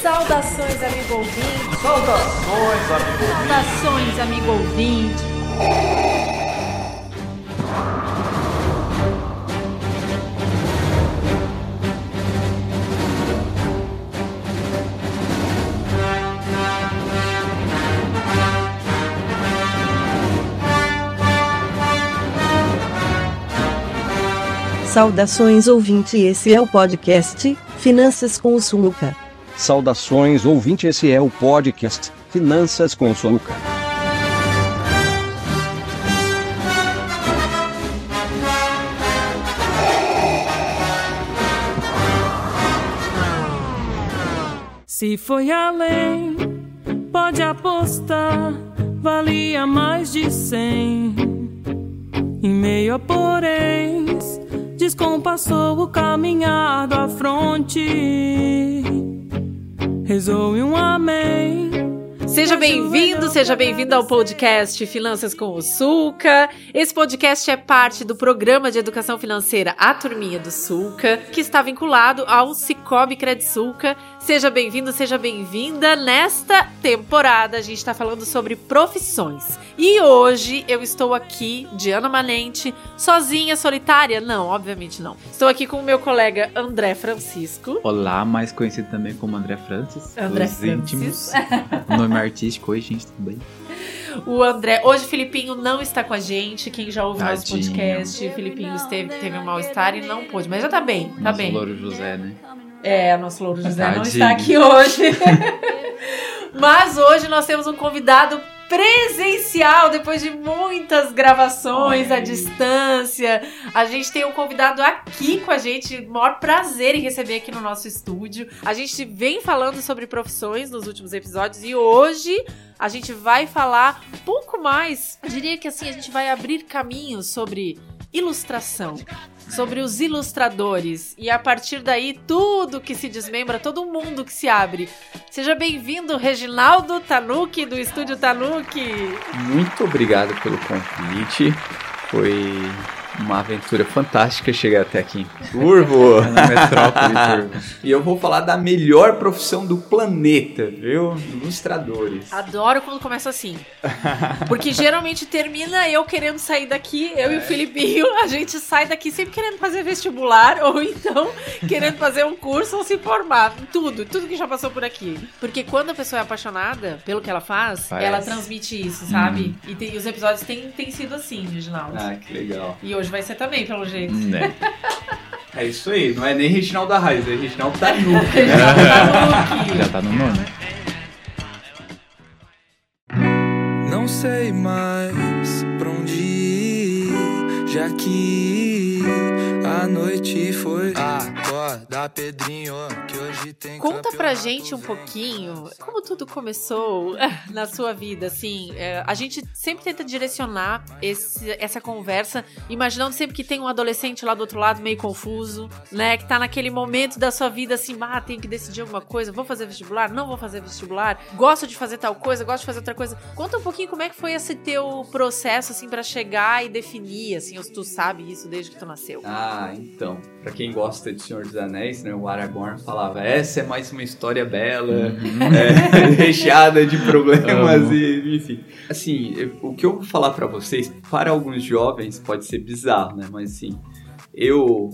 Saudações, amigo ouvinte. Saudações, amigo ouvinte. Saudações, amigo ouvinte. Saudações ouvinte, esse é o podcast Finanças com o Suluca. Saudações ouvinte, esse é o podcast Finanças com Soluca. Se foi além, pode apostar, valia mais de cem. Em meio a poréns, descompassou o caminhar da fronte. Rezou em um amém. Seja bem-vindo, seja bem-vindo ao podcast Finanças com o Sulca. Esse podcast é parte do programa de educação financeira A Turminha do Sulca, que está vinculado ao Cicobi Sulca. Seja bem-vindo, seja bem-vinda. Nesta temporada a gente está falando sobre profissões. E hoje eu estou aqui, Diana Manente, sozinha, solitária? Não, obviamente não. Estou aqui com o meu colega André Francisco. Olá, mais conhecido também como André Francis. André Francis. íntimos. Nome artístico. Oi, gente, tudo bem? O André, hoje o Filipinho não está com a gente. Quem já ouve nosso Tadinho. podcast, o Filipinho esteve, teve um mal-estar e não pôde, mas já tá bem, tá Nosso bem. Louro José, né? É, nosso Louro José não Tadinho. está aqui hoje. mas hoje nós temos um convidado presencial, depois de muitas gravações Olha à distância. A gente tem um convidado aqui com a gente, maior prazer em receber aqui no nosso estúdio. A gente vem falando sobre profissões nos últimos episódios e hoje a gente vai falar um pouco mais. Eu diria que assim, a gente vai abrir caminhos sobre ilustração. Sobre os ilustradores. E a partir daí, tudo que se desmembra, todo mundo que se abre. Seja bem-vindo, Reginaldo Tanuki, do Estúdio Tanuki. Muito obrigado pelo convite. Foi uma aventura fantástica chegar até aqui em Turvo. Na metrópole, e eu vou falar da melhor profissão do planeta, viu? Ilustradores. Adoro quando começa assim. Porque geralmente termina eu querendo sair daqui, eu e o Filipinho, a gente sai daqui sempre querendo fazer vestibular, ou então querendo fazer um curso ou se formar. Tudo, tudo que já passou por aqui. Porque quando a pessoa é apaixonada pelo que ela faz, Parece. ela transmite isso, sabe? E, tem- e os episódios têm, têm sido assim, Reginaldo. Ah, que legal. E hoje vai ser também, pelo jeito. Né? É isso aí, não é nem Reginaldo da Raiz, é Reginaldo da Nuke, né? Já tá no nome. Não sei mais pra onde ir, já que a noite foi. Acorda, Pedrinho, que hoje tem Conta pra gente um pouquinho como tudo começou na sua vida, assim. é, a gente sempre tenta direcionar esse- essa conversa, imaginando sempre que tem um adolescente lá do outro lado meio confuso, né? Que tá naquele momento da sua vida assim, ah, tenho que decidir alguma coisa, vou fazer vestibular, não vou fazer vestibular, gosto de fazer tal coisa, gosto de fazer outra coisa. Conta um pouquinho como é que foi esse teu processo, assim, pra chegar e definir, assim, ou se tu sabe isso desde que tu nasceu. Ah, então. Pra quem gosta de Senhor dos Anéis, né, o Aragorn falava: essa é mais uma história bela, é, recheada de problemas Amo. e enfim. Assim, eu- o que eu vou falar pra vocês, para alguns jovens pode ser bizarro, né? Mas assim, eu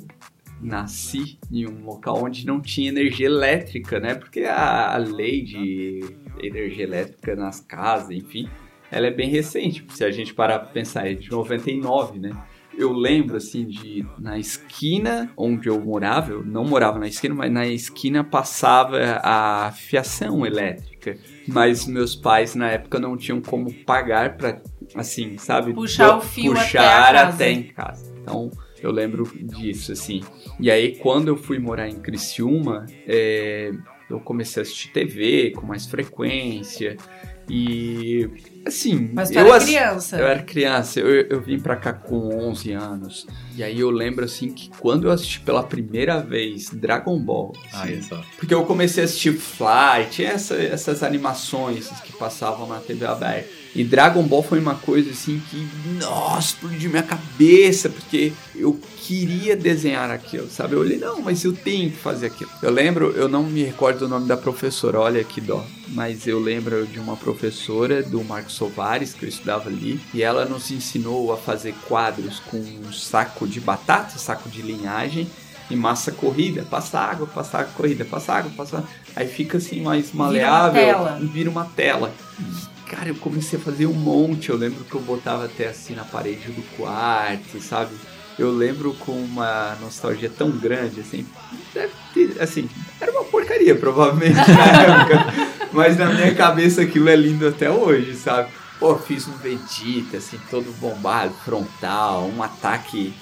nasci em um local onde não tinha energia elétrica, né? Porque a, a lei de energia elétrica nas casas, enfim, ela é bem recente. Se a gente parar pra pensar, é de 99, né? Eu lembro, assim, de na esquina onde eu morava, eu não morava na esquina, mas na esquina passava a fiação elétrica. Mas meus pais, na época, não tinham como pagar pra, assim, sabe? Puxar do- o fio puxar até até em casa. Então, eu lembro disso, assim. E aí, quando eu fui morar em Criciúma, é, eu comecei a assistir TV com mais frequência. E, assim... Mas tu eu era criança. eu era criança, eu, eu vim pra cá com 11 anos. E aí eu lembro, assim, que quando eu assisti pela primeira vez Dragon Ball... assim, só. porque eu comecei a assistir Flight, essa, essas animações que passavam na TV aberta. E Dragon Ball foi uma coisa assim que, nossa, explodiu minha cabeça, porque eu queria desenhar aquilo, sabe? Eu olhei, não, mas eu tenho que fazer aquilo. Eu lembro, eu não me recordo do nome da professora, olha que dó. Mas eu lembro de uma professora do Marcos Soares, que eu estudava ali, e ela nos ensinou a fazer quadros com um saco de batata, saco de linhagem, e massa corrida, passa água, passa água, corrida, passa água, passa Aí fica assim mais maleável tela. e vira uma tela. Cara, eu comecei a fazer um monte. Eu lembro que eu botava até assim na parede do quarto, sabe? Eu lembro com uma nostalgia tão grande, assim. Deve ter, assim, era uma porcaria, provavelmente, na época. Mas na minha cabeça aquilo é lindo até hoje, sabe? Pô, fiz um Vegeta, assim, todo bombado, frontal, um ataque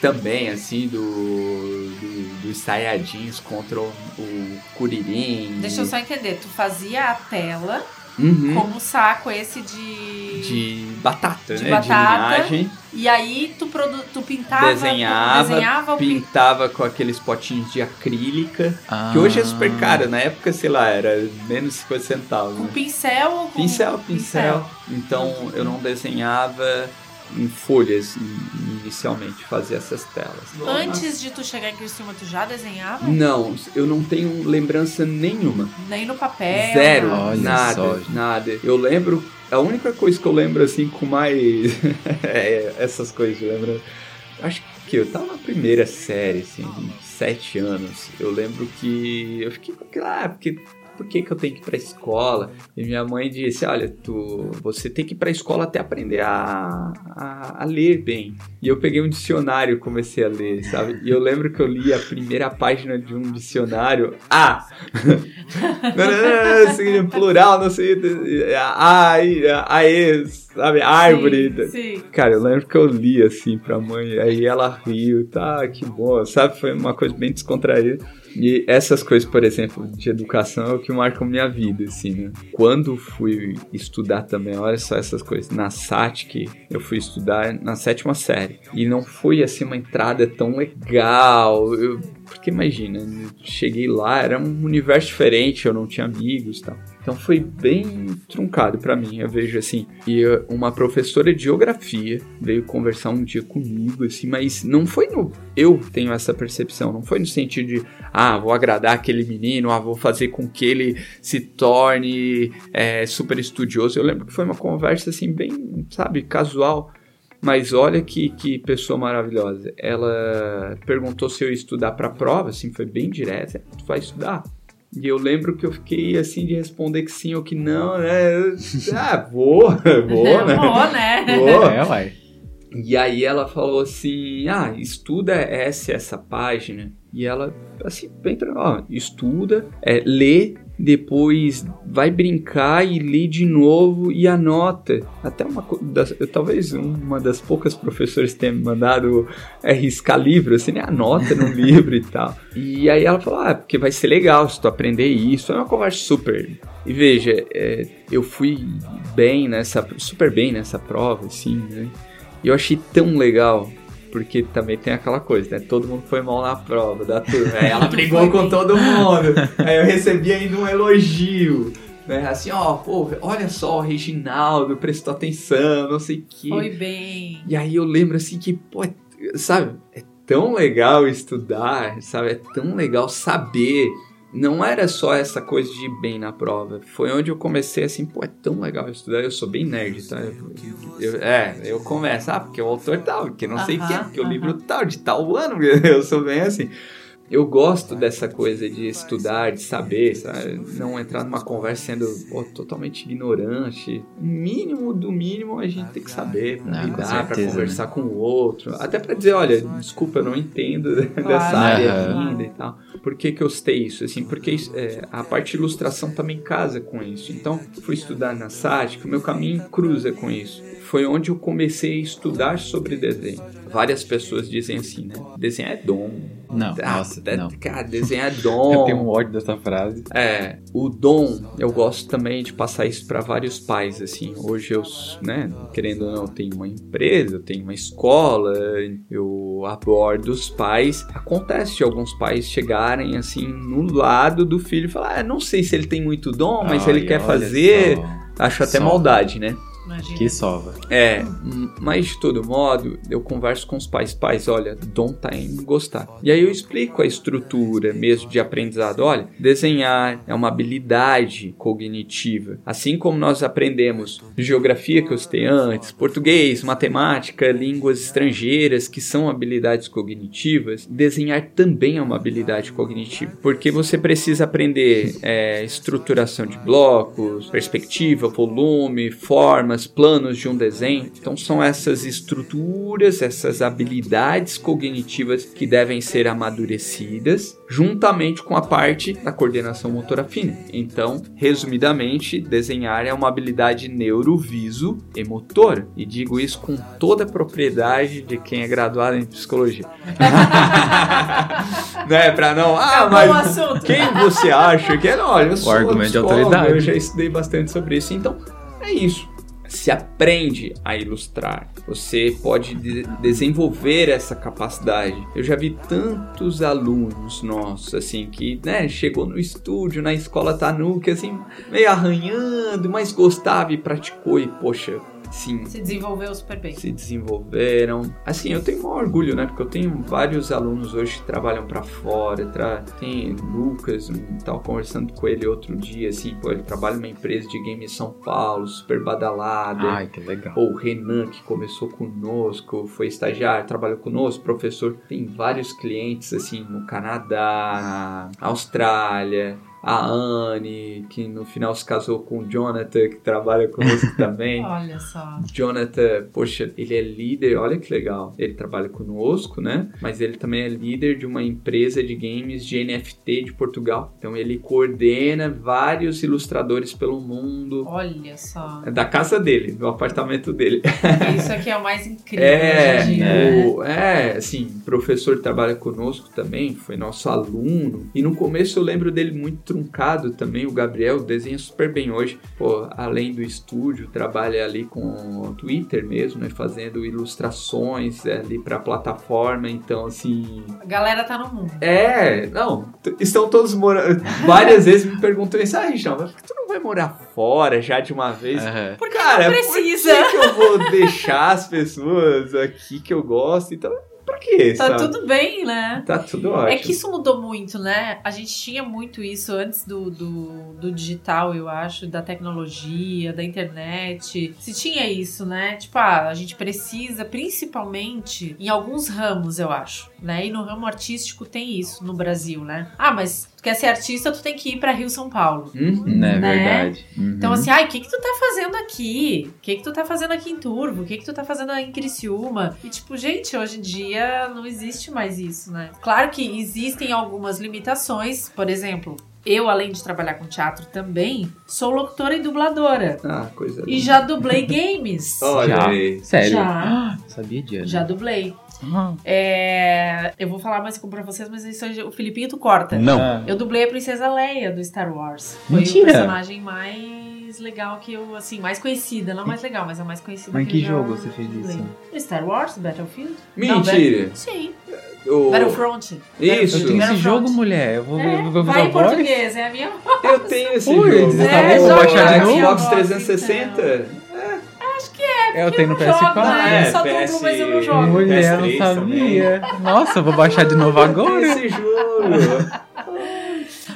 também, assim, do, do, dos Saiyajins contra o, o Kuririn. Deixa eu só entender, tu fazia a tela Uhum. como saco esse de. De batata, de né? batata. De linhagem. E aí tu, produ... tu pintava. Desenhava, desenhava o pin- Pintava com aqueles potinhos de acrílica. Ah. Que hoje é super caro. Na época, sei lá, era menos 50 centavos. com né? pincel ou com. Pincel, pincel. Então eu não desenhava em folhas in- inicialmente, fazia essas telas. Antes de tu chegar em Criciúma, tu já desenhava? Não, eu não tenho lembrança nenhuma. Nem no papel. Zero, nada. Olha nada, só, nada. Eu lembro, a única coisa que eu lembro assim com mais é, essas coisas de lembrança. Acho que eu tava na primeira série, assim, sete anos. Eu lembro que eu fiquei com aquilo, ah, porque por que, que eu tenho que ir pra escola? E minha mãe disse, olha, tu, você tem que ir pra escola até aprender a, a, a ler bem. E eu peguei um dicionário e comecei a ler, sabe? E eu lembro que eu li a primeira página de um dicionário. Ah! não, sei, plural, não sei. Ai, aê, sabe? Árvore. Sim, sim. Cara, eu lembro que eu li assim pra mãe, aí ela riu, tá, que bom, sabe? Foi uma coisa bem descontraída. E essas coisas, por exemplo, de educação é o que marcam minha vida, assim, né? Quando fui estudar também, olha só essas coisas, na SATIC, eu fui estudar na sétima série. E não foi, assim, uma entrada tão legal, eu- porque imagina, cheguei lá, era um universo diferente, eu não tinha amigos e tal. Então foi bem truncado pra mim, eu vejo assim. E uma professora de geografia veio conversar um dia comigo, assim, mas não foi no. Eu tenho essa percepção, não foi no sentido de, ah, vou agradar aquele menino, ah, vou fazer com que ele se torne é, super estudioso. Eu lembro que foi uma conversa, assim, bem, sabe, casual. Mas olha que, que pessoa maravilhosa. Ela perguntou se eu ia estudar pra prova, assim, foi bem direta. Tu vai estudar? E eu lembro que eu fiquei assim de responder que sim ou que não, né? Eu- Ah, vou, vou, né? Vou, né? Vou. É, uai. E aí ela falou assim: ah, estuda essa essa página. E ela, assim, bem ó, estuda, é, lê, depois vai brincar e lê de novo e anota. Até uma das, eu- talvez uma das poucas professoras tenha me mandado é, riscar livro, assim, né? Anota no livro e tal. E aí ela falou: ah, porque vai ser legal se tu aprender isso. É uma conversa super. E veja, é, eu fui bem nessa, super bem nessa prova, assim, né? E eu achei tão legal, porque também tem aquela coisa, né? Todo mundo foi mal na prova da turma. Aí ela brigou com todo mundo. Aí eu recebi ainda um elogio. Né? Assim, ó, pô, olha só, o Reginaldo prestou atenção, não sei o quê. Foi bem. E aí eu lembro assim que, pô, é- sabe, é tão legal estudar, sabe? É tão legal saber. Não era só essa coisa de ir bem na prova. Foi onde eu comecei assim, pô, é tão legal estudar. Eu sou bem nerd, tá? Eu- eu- é, eu começo, ah, porque o autor tal, porque não sei Aham, quem, porque o aham. livro tal, de tal ano. Eu sou bem assim. Eu gosto dessa coisa de estudar, de saber, sabe? Não entrar numa conversa sendo pô, totalmente ignorante. O mínimo do mínimo a gente tem que saber pra Não, lidar, pra conversar com o outro. Até pra dizer, olha, desculpa, eu não entendo dessa Claro. área ainda e tal. Por que, que eu citei isso? Assim, porque é, a parte de ilustração também casa com isso. Então, fui estudar na SATIC, o meu caminho cruza com isso. Foi onde eu comecei a estudar sobre desenho. Várias pessoas dizem assim, né? Desenhar é dom. Não, Ah, nossa, não. Cara, desenhar é dom. Eu tenho um ódio dessa frase. É, o dom, eu gosto também de passar isso para vários pais, assim. Hoje eu, né, querendo ou não, eu tenho uma empresa, eu tenho uma escola, eu abordo os pais. Acontece de alguns pais chegarem, assim, no lado do filho e falar, ah, não sei se ele tem muito dom, mas ele quer fazer. só. Acho até Só. maldade, né? Imagina. Que sova. É, m- mas de todo modo, eu converso com os pais. Pais, olha, Dom tá em gostar. E aí eu explico a estrutura mesmo de aprendizado. Olha, desenhar é uma habilidade cognitiva. Assim como nós aprendemos geografia que eu citei antes, português, matemática, línguas estrangeiras, que são habilidades cognitivas, desenhar também é uma habilidade cognitiva. Porque você precisa aprender é, estruturação de blocos, perspectiva, volume, formas, planos de um desenho. Então são essas estruturas, essas habilidades cognitivas que devem ser amadurecidas juntamente com a parte da coordenação motora fina. Então, resumidamente, desenhar é uma habilidade neuroviso emotora. E digo isso com toda a propriedade de quem é graduado em psicologia. não é pra não. Ah, Acabou mas o assunto. quem você acha que é? Olha, eu sou argumento de autoridade. Eu já estudei bastante sobre isso. Então, é isso. Se aprende a ilustrar, você pode de- desenvolver essa capacidade. Eu já vi tantos alunos nossos, assim, que, né, chegou no estúdio, na escola Tanuki, assim, meio arranhando, mas gostava e praticou e, poxa, sim, Se desenvolveu super bem. se desenvolveram. Assim, eu tenho maior orgulho, né? Porque eu tenho vários alunos hoje que trabalham pra fora. Tra... Tem Lucas, um, tava conversando com ele outro dia, assim, pô, ele trabalha numa empresa de game em São Paulo, super badalada. Ai, que legal. Ou o Renan, que começou conosco, foi estagiário, trabalhou conosco, professor. Tem vários clientes, assim, no Canadá, na Austrália. A Anne, que no final se casou com o Jonathan, que trabalha conosco também. Olha só. Jonathan, poxa, ele é líder, olha que legal. Ele trabalha conosco, né? Mas ele também é líder de uma empresa de games de NFT de Portugal. Então ele coordena vários ilustradores pelo mundo. Olha só. É da casa dele, do apartamento dele. Isso aqui é o mais incrível É, hoje em dia, né? o- é, assim, o professor trabalha conosco também, foi nosso aluno. E no começo eu lembro dele muito truncado também, o Gabriel desenha super bem hoje. Pô, além do estúdio, trabalha ali com o Twitter mesmo, né? Fazendo ilustrações ali pra plataforma. Então, assim, A galera tá no mundo. é, não, estão todos morando. Várias vezes me perguntam isso, ah, Richão, mas por que tu não vai morar fora já de uma vez? Aham. Porque Cara, não por precisa. que, que eu vou deixar as pessoas aqui que eu gosto? Então, quê? Tá sabe? tudo bem, né? Tá tudo ótimo. É que isso mudou muito, né? A gente tinha muito isso antes do, do, do digital, eu acho, da tecnologia, da internet. Se tinha isso, né? Tipo, ah, a gente precisa, principalmente em alguns ramos, eu acho, né? E no ramo artístico tem isso no Brasil, né? Ah, mas tu quer ser artista, tu tem que ir pra Rio, São Paulo. Uhum. Né, Né? verdade. Uhum. Então, assim, ai, o que que tu tá fazendo aqui? O que que tu tá fazendo aqui em Turvo? O que que tu tá fazendo em Criciúma? E, tipo, gente, hoje em dia não existe mais isso, né? Claro que existem algumas limitações. Por exemplo, eu, além de trabalhar com teatro também, sou locutora e dubladora. Ah, coisa E linda. já dublei games. Olha Já. aí. Sério? Já. Ah, sabia, Diana? Já dublei. Ah. É, Eu vou falar mais pra vocês, mas isso o Filipinho tu corta. Não. Ah. Eu dublei a Princesa Leia do Star Wars. Foi Mentira. o personagem mais legal que eu, assim, mais conhecida. Não mais legal, mas a mais conhecida Mas que que eu já jogo você fez isso? No Star Wars, Battlefield? Não, Mentira. Bat- Sim, O- Battlefront. Isso. Eu tenho esse jogo, mulher. Eu vou, É, vou, vou vai em voz. português, é a minha Eu tenho esse Ui, jogo. É, vou joga baixar de novo. Xbox ó, 360? É, eu tenho no eu jogo, PS4. né? É, Eu só dublo, mas eu não jogo. Mulher, não PS3 sabia. Nossa, eu vou baixar de novo agora. Esse jogo.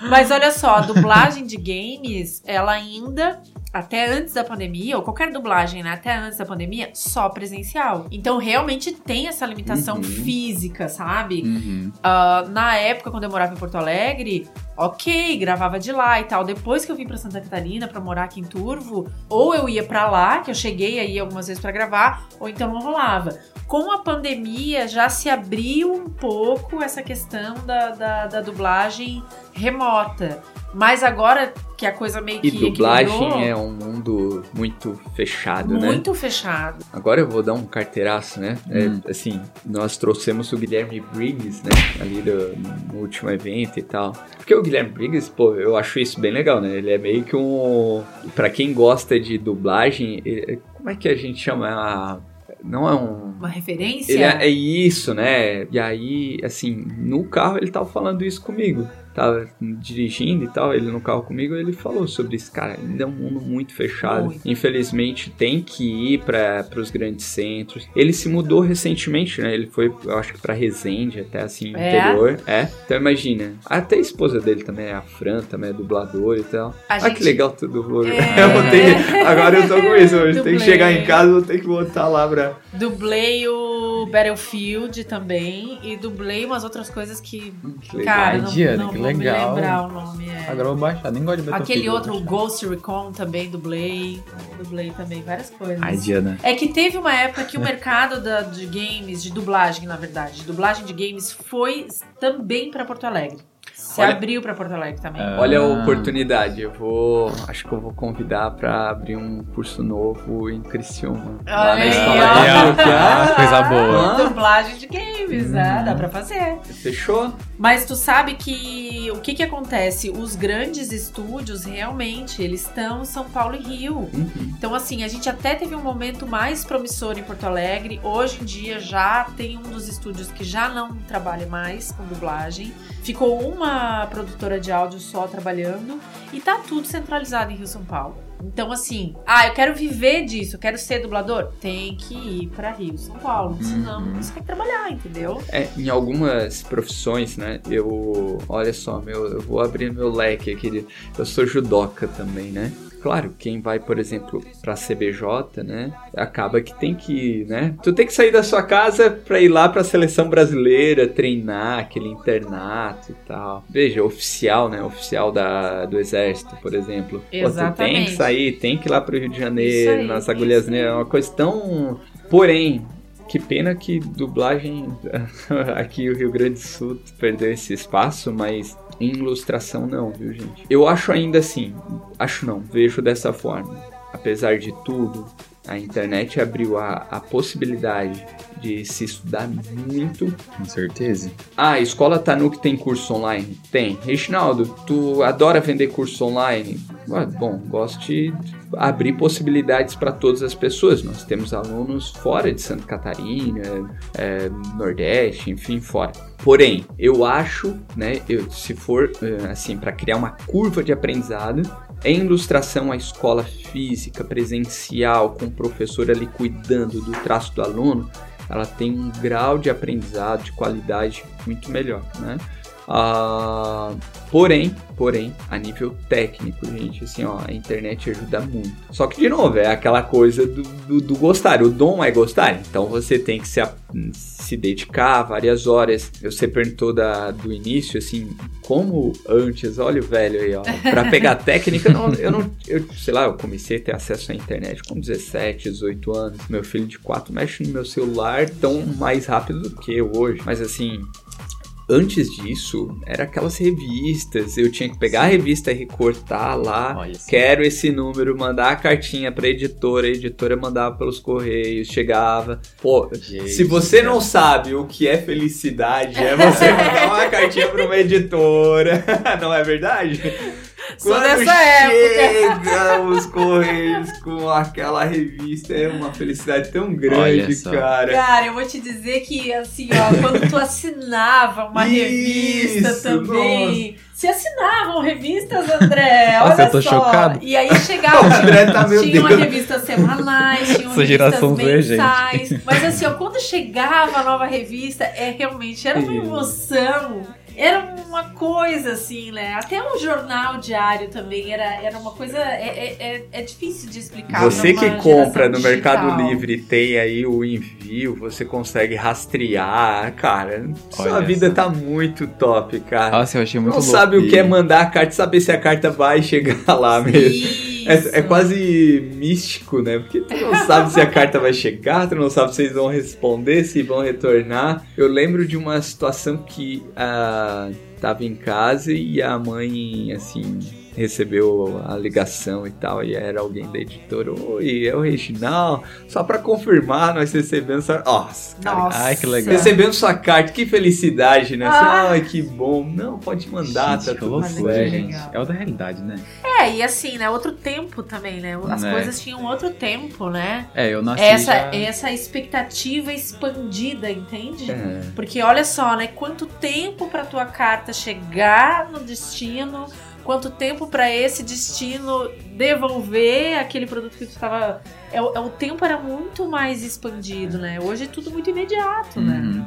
Mas olha só, a dublagem de games, ela ainda, até antes da pandemia, ou qualquer dublagem, né, até antes da pandemia, só presencial. Então realmente tem essa limitação Uhum. física, sabe? Uhum. Ah, na época, quando eu morava em Porto Alegre, ok, gravava de lá e tal. Depois que eu vim pra Santa Catarina pra morar aqui em Turvo, ou eu ia pra lá, que eu cheguei aí algumas vezes pra gravar, ou então não rolava. Com a pandemia, já se abriu um pouco essa questão da, da, da dublagem remota. Mas agora que a coisa meio que E dublagem equilibrou, é um mundo muito fechado, né? muito fechado. Agora eu vou dar um carteiraço, né? É, Hum. assim, nós trouxemos o Guilherme Briggs, né? Ali do- no último evento e tal. Porque o Guilherme Briggs, pô, eu acho isso bem legal, né? Ele é meio que um. Pra quem gosta de dublagem, ele- como é que a gente chama? A- Não é um. Uma referência. Ele é, é isso, né? E aí, assim, no carro ele tava falando isso comigo. Tava dirigindo e tal, ele no carro comigo, ele falou sobre isso, cara, ainda é um mundo muito fechado. Muito. Infelizmente tem que ir para os grandes centros. Ele se mudou recentemente, né? Ele foi, eu acho que pra Resende, até assim, É? interior. É. Então imagina. Até a esposa dele também é a Fran, também é dublador e tal. A Ah, gente- que legal tudo. É. Eu vou ter... Agora eu tô com isso, hoje tem que chegar em casa, vou ter que voltar lá pra. Dublei o Battlefield também e dublei umas outras coisas que, Que legal. cara, não, Diana, não que vou legal. me lembrar o nome. é. Agora eu vou baixar, nem gosto de Battlefield. Aquele outro. Ghost Recon também dublei. Dublei também várias coisas. Ai, Diana. É que teve uma época que o mercado da- de games, de dublagem, na verdade, de dublagem de games foi também pra Porto Alegre. Se Olha- abriu pra Porto Alegre também. Ah. Olha a oportunidade, eu vou. Acho que eu vou convidar pra abrir um curso novo em Criciúma. lá Olha na aí, escola. Ah, coisa boa. Ah. Dublagem de games, né? Uhum. Dá pra fazer. Fechou? Mas tu sabe que o que que acontece? Os grandes estúdios, realmente, eles estão em São Paulo e Rio. Uhum. Então, assim, a gente até teve um momento mais promissor em Porto Alegre. Hoje em dia já tem um dos estúdios que já não trabalha mais com dublagem. Ficou uma produtora de áudio só trabalhando e tá tudo centralizado em Rio São Paulo. Então, assim, ah, eu quero viver disso, eu quero ser dublador. Tem que ir pra Rio, São Paulo. Senão Uhum. não consegue trabalhar, entendeu? É, em algumas profissões, né? Eu. Olha só, meu, eu vou abrir meu leque aqui. Eu sou judoca também, né? Claro, quem vai, por exemplo, pra CBJ, né? Acaba que tem que, né? Tu tem que sair da sua casa pra ir lá pra seleção brasileira, treinar, aquele internato e tal. Veja, oficial, né? Oficial da, do exército, por exemplo. Pô, tu tem Exatamente. que sair, tem que ir lá pro Rio de Janeiro, aí, nas agulhas negras, é uma coisa tão. Porém, que pena que dublagem aqui o Rio Grande do Sul perdeu esse espaço, mas em ilustração não, viu, gente? Eu acho ainda assim, acho não, vejo dessa forma. Apesar de tudo, a internet abriu a, a possibilidade de se estudar muito Com certeza. ah, a escola Tanuki tem curso online? Tem. Reginaldo, tu adora vender curso online? Ah, Bom, gosto de abrir possibilidades para todas as pessoas. Nós temos alunos fora de Santa Catarina, é, Nordeste, enfim, fora. Porém, eu acho, né, eu, se for eh, assim, para criar uma curva de aprendizado, em ilustração, a escola física, presencial, com o professor ali cuidando do traço do aluno, ela tem um grau de aprendizado, de qualidade muito melhor, né? Ah, porém, porém, a nível técnico, gente, assim, ó, a internet ajuda muito. Só que, de novo, é aquela coisa do, do, do gostar. O dom é gostar. Então você tem que se, se dedicar várias horas. Você perguntou da, do início, assim, como antes, olha o velho aí, ó. Pra pegar técnica, não, eu não, eu, sei lá, eu comecei a ter acesso à internet com 17, 18 anos. Meu filho de 4 mexe no meu celular tão mais rápido do que eu hoje. Mas assim, Antes disso, era aquelas revistas. Eu tinha que pegar a revista e recortar lá. Olha. Quero esse número, mandar a cartinha pra editora. A editora mandava pelos correios, chegava. Pô, Gente, se você não sabe o que é felicidade, é você mandar uma cartinha pra uma editora. Não é verdade? Sou Quando dessa época. chega os correios com aquela revista, é uma felicidade tão grande, cara. Cara, eu vou te dizer que, assim, ó, quando tu assinava uma revista Isso, também. Se assinavam revistas, André. Nossa, olha eu tô só. chocado. E aí chegava. O André tá, meu tinha uma Deus. revistas semanais, tinha Essa geração gente. mensais. Mas assim, ó, quando chegava a nova revista, é realmente era uma emoção. Era uma coisa assim, né? Até o jornal diário também era, era uma coisa. É, é, é, é difícil de explicar. Você que compra no Mercado digital. Livre tem aí o envio, você consegue rastrear, cara. Sua Olha vida só. tá muito top, cara. Nossa, eu achei muito Não louco. sabe o que é mandar a carta, saber se a carta vai chegar lá mesmo. É, é quase místico, né? Porque tu não sabe se a carta vai chegar, tu não sabe se eles vão responder, se vão retornar. Eu lembro de uma situação que ah, tava em casa e a mãe, assim, recebeu a ligação e tal, e era alguém da editora. Oi, é o Reginal. Só pra confirmar, nós recebemos. a- Nossa, cara, Nossa. Ai, que legal. Recebemos sua carta, que felicidade, né? Assim, Ah. Ai, que bom. Não, pode mandar, Gente, tá tudo certo. gente. É outra realidade, né? É, e assim, né? Outro tempo também, né? As É. coisas tinham outro tempo, né? É, eu nasci Essa, já... essa expectativa expandida, entende? É. Porque olha só, né? Quanto tempo pra tua carta chegar no destino, quanto tempo pra esse destino devolver aquele produto que tu tava. É, o- é, o tempo era muito mais expandido, né? Hoje é tudo muito imediato, né? Uhum.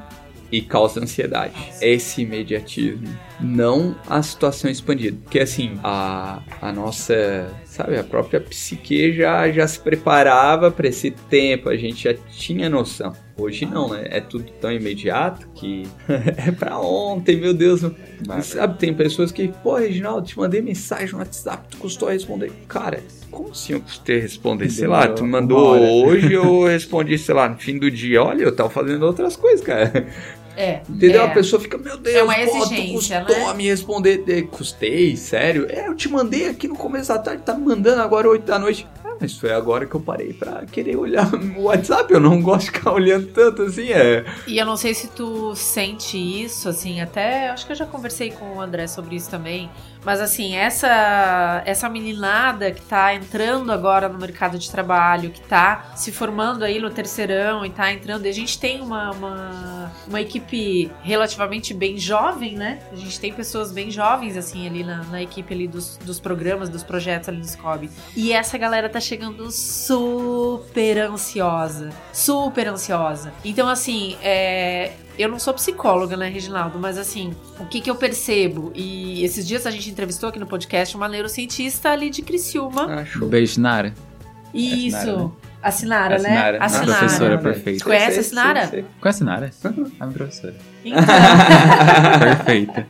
E causa ansiedade. Esse imediatismo. Não a situação expandida. Porque assim, a, a nossa, sabe, a própria psique já, já se preparava para esse tempo, a gente já tinha noção. Hoje não, né? É tudo tão imediato que é pra ontem, meu Deus. Sabe, tem pessoas que, pô, Reginaldo, te mandei mensagem no WhatsApp, tu custou a responder. Cara, como assim eu custei responder? Sei lá, tu mandou hoje, eu respondi, sei lá, no fim do dia. Olha, eu tava fazendo outras coisas, cara. É. Entendeu? é. A pessoa fica, meu Deus, É uma pô, tu custou né? a me responder. Custei? Sério? É, eu te mandei aqui no começo da tarde, tá me mandando agora 8 da noite. Ah, mas foi agora que eu parei pra querer olhar o WhatsApp. Eu não gosto de ficar olhando tanto assim, é. E eu não sei se tu sente isso, assim, até acho que eu já conversei com o André sobre isso também. Mas assim, essa essa meninada que tá entrando agora no mercado de trabalho, que tá se formando aí no terceirão e tá entrando, e a gente tem uma, uma, uma equipe relativamente bem jovem, né? A gente tem pessoas bem jovens, assim, ali na, na equipe ali dos, dos programas, dos projetos ali do SCOB. E essa galera tá chegando super ansiosa. Super ansiosa. Então, assim, é, eu não sou psicóloga, né, Reginaldo? Mas assim, o que, que eu percebo? E esses dias a gente entrevistou aqui no podcast uma neurocientista ali de Criciúma. Acho. Beijo, Nara. Isso. Sinara, né? A Sinara, A né? Sinara, A a Sinara. professora perfeita. Conhece a Sinara? Sei, sei. Conhece Nara? A minha professora. Então, Perfeita.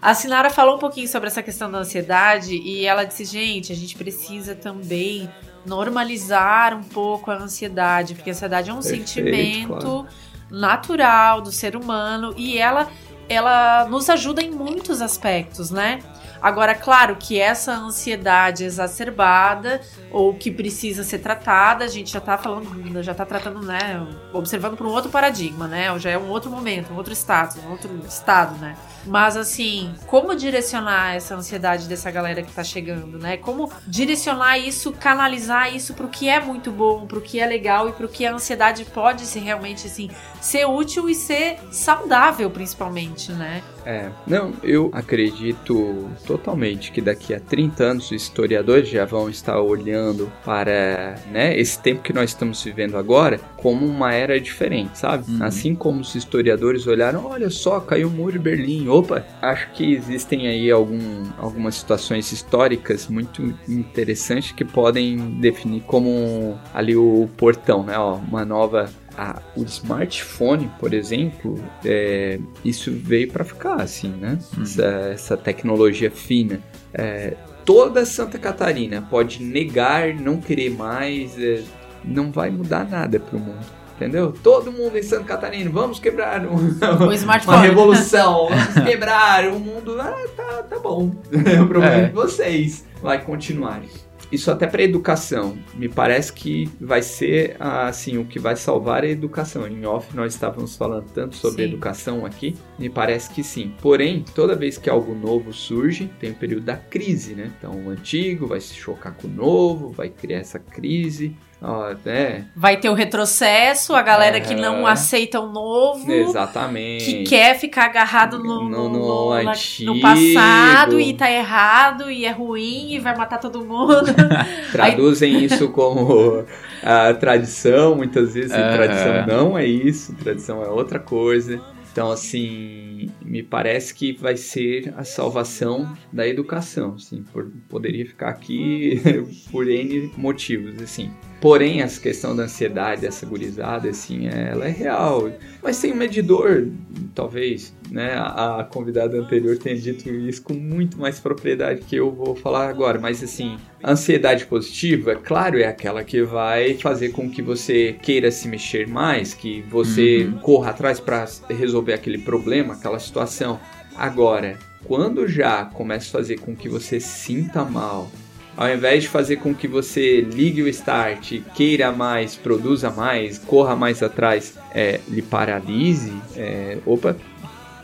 a Sinara falou um pouquinho sobre essa questão da ansiedade e ela disse, gente, a gente precisa também normalizar um pouco a ansiedade, porque a ansiedade é um Perfeito, sentimento claro. Natural do ser humano e ela ela nos ajuda em muitos aspectos, né? Agora, claro que essa ansiedade exacerbada ou que precisa ser tratada, a gente já tá falando, já tá tratando, né? Observando para um outro paradigma, né? Já é um outro momento, um outro status, um outro estado, né? Mas assim, como direcionar essa ansiedade dessa galera que tá chegando, né? Como direcionar isso, canalizar isso pro que é muito bom, pro que é legal e pro que a ansiedade pode ser realmente assim, ser útil e ser saudável, principalmente, né? É, não, eu acredito totalmente que daqui a 30 anos os historiadores já vão estar olhando para né, esse tempo que nós estamos vivendo agora como uma era diferente, sabe? Uhum. Assim como os historiadores olharam, olha só, caiu o muro de Berlim, opa, acho que existem aí algum, algumas situações históricas muito interessantes que podem definir como ali o portão, né? Ó, uma nova a- o smartphone, por exemplo, é, isso veio para ficar, assim, né? Uhum. Essa, essa tecnologia fina. É, toda Santa Catarina pode negar, não querer mais, é, não vai mudar nada pro mundo. Entendeu? Todo mundo em Santa Catarina, vamos quebrar um- O uma smartphone. revolução, vamos quebrar o mundo. Ah, tá, tá bom. o problema é É. de vocês. Vai continuar. Isso até para educação. Me parece que vai ser assim o que vai salvar a educação. Em off nós estávamos falando tanto sobre Sim. educação aqui. Me parece que sim. Porém, toda vez que algo novo surge, tem o período da crise, né? Então o antigo vai se chocar com o novo, vai criar essa crise. Ó, né? Vai ter o retrocesso, a galera que não Aham. aceita o novo. Exatamente. Que quer ficar agarrado no, No- no, no no passado e tá errado e é ruim e vai matar todo mundo. Traduzem isso como a tradição, muitas vezes, e Aham. tradição não é isso, tradição é outra coisa. Então, assim, me parece que vai ser a salvação da educação, assim, por- poderia ficar aqui por N motivos, assim. Porém, essa questão da ansiedade, dessa gurizada, assim, ela é real. Mas tem um medidor, talvez, né? A, a convidada anterior tenha dito isso com muito mais propriedade que eu vou falar agora. Mas, assim, a ansiedade positiva, claro, é aquela que vai fazer com que você queira se mexer mais, que você Uhum. corra atrás para resolver aquele problema, aquela situação. Agora, quando já começa a fazer com que você sinta mal, ao invés de fazer com que você ligue o start, queira mais, produza mais, corra mais atrás, é, lhe paralise, é, opa,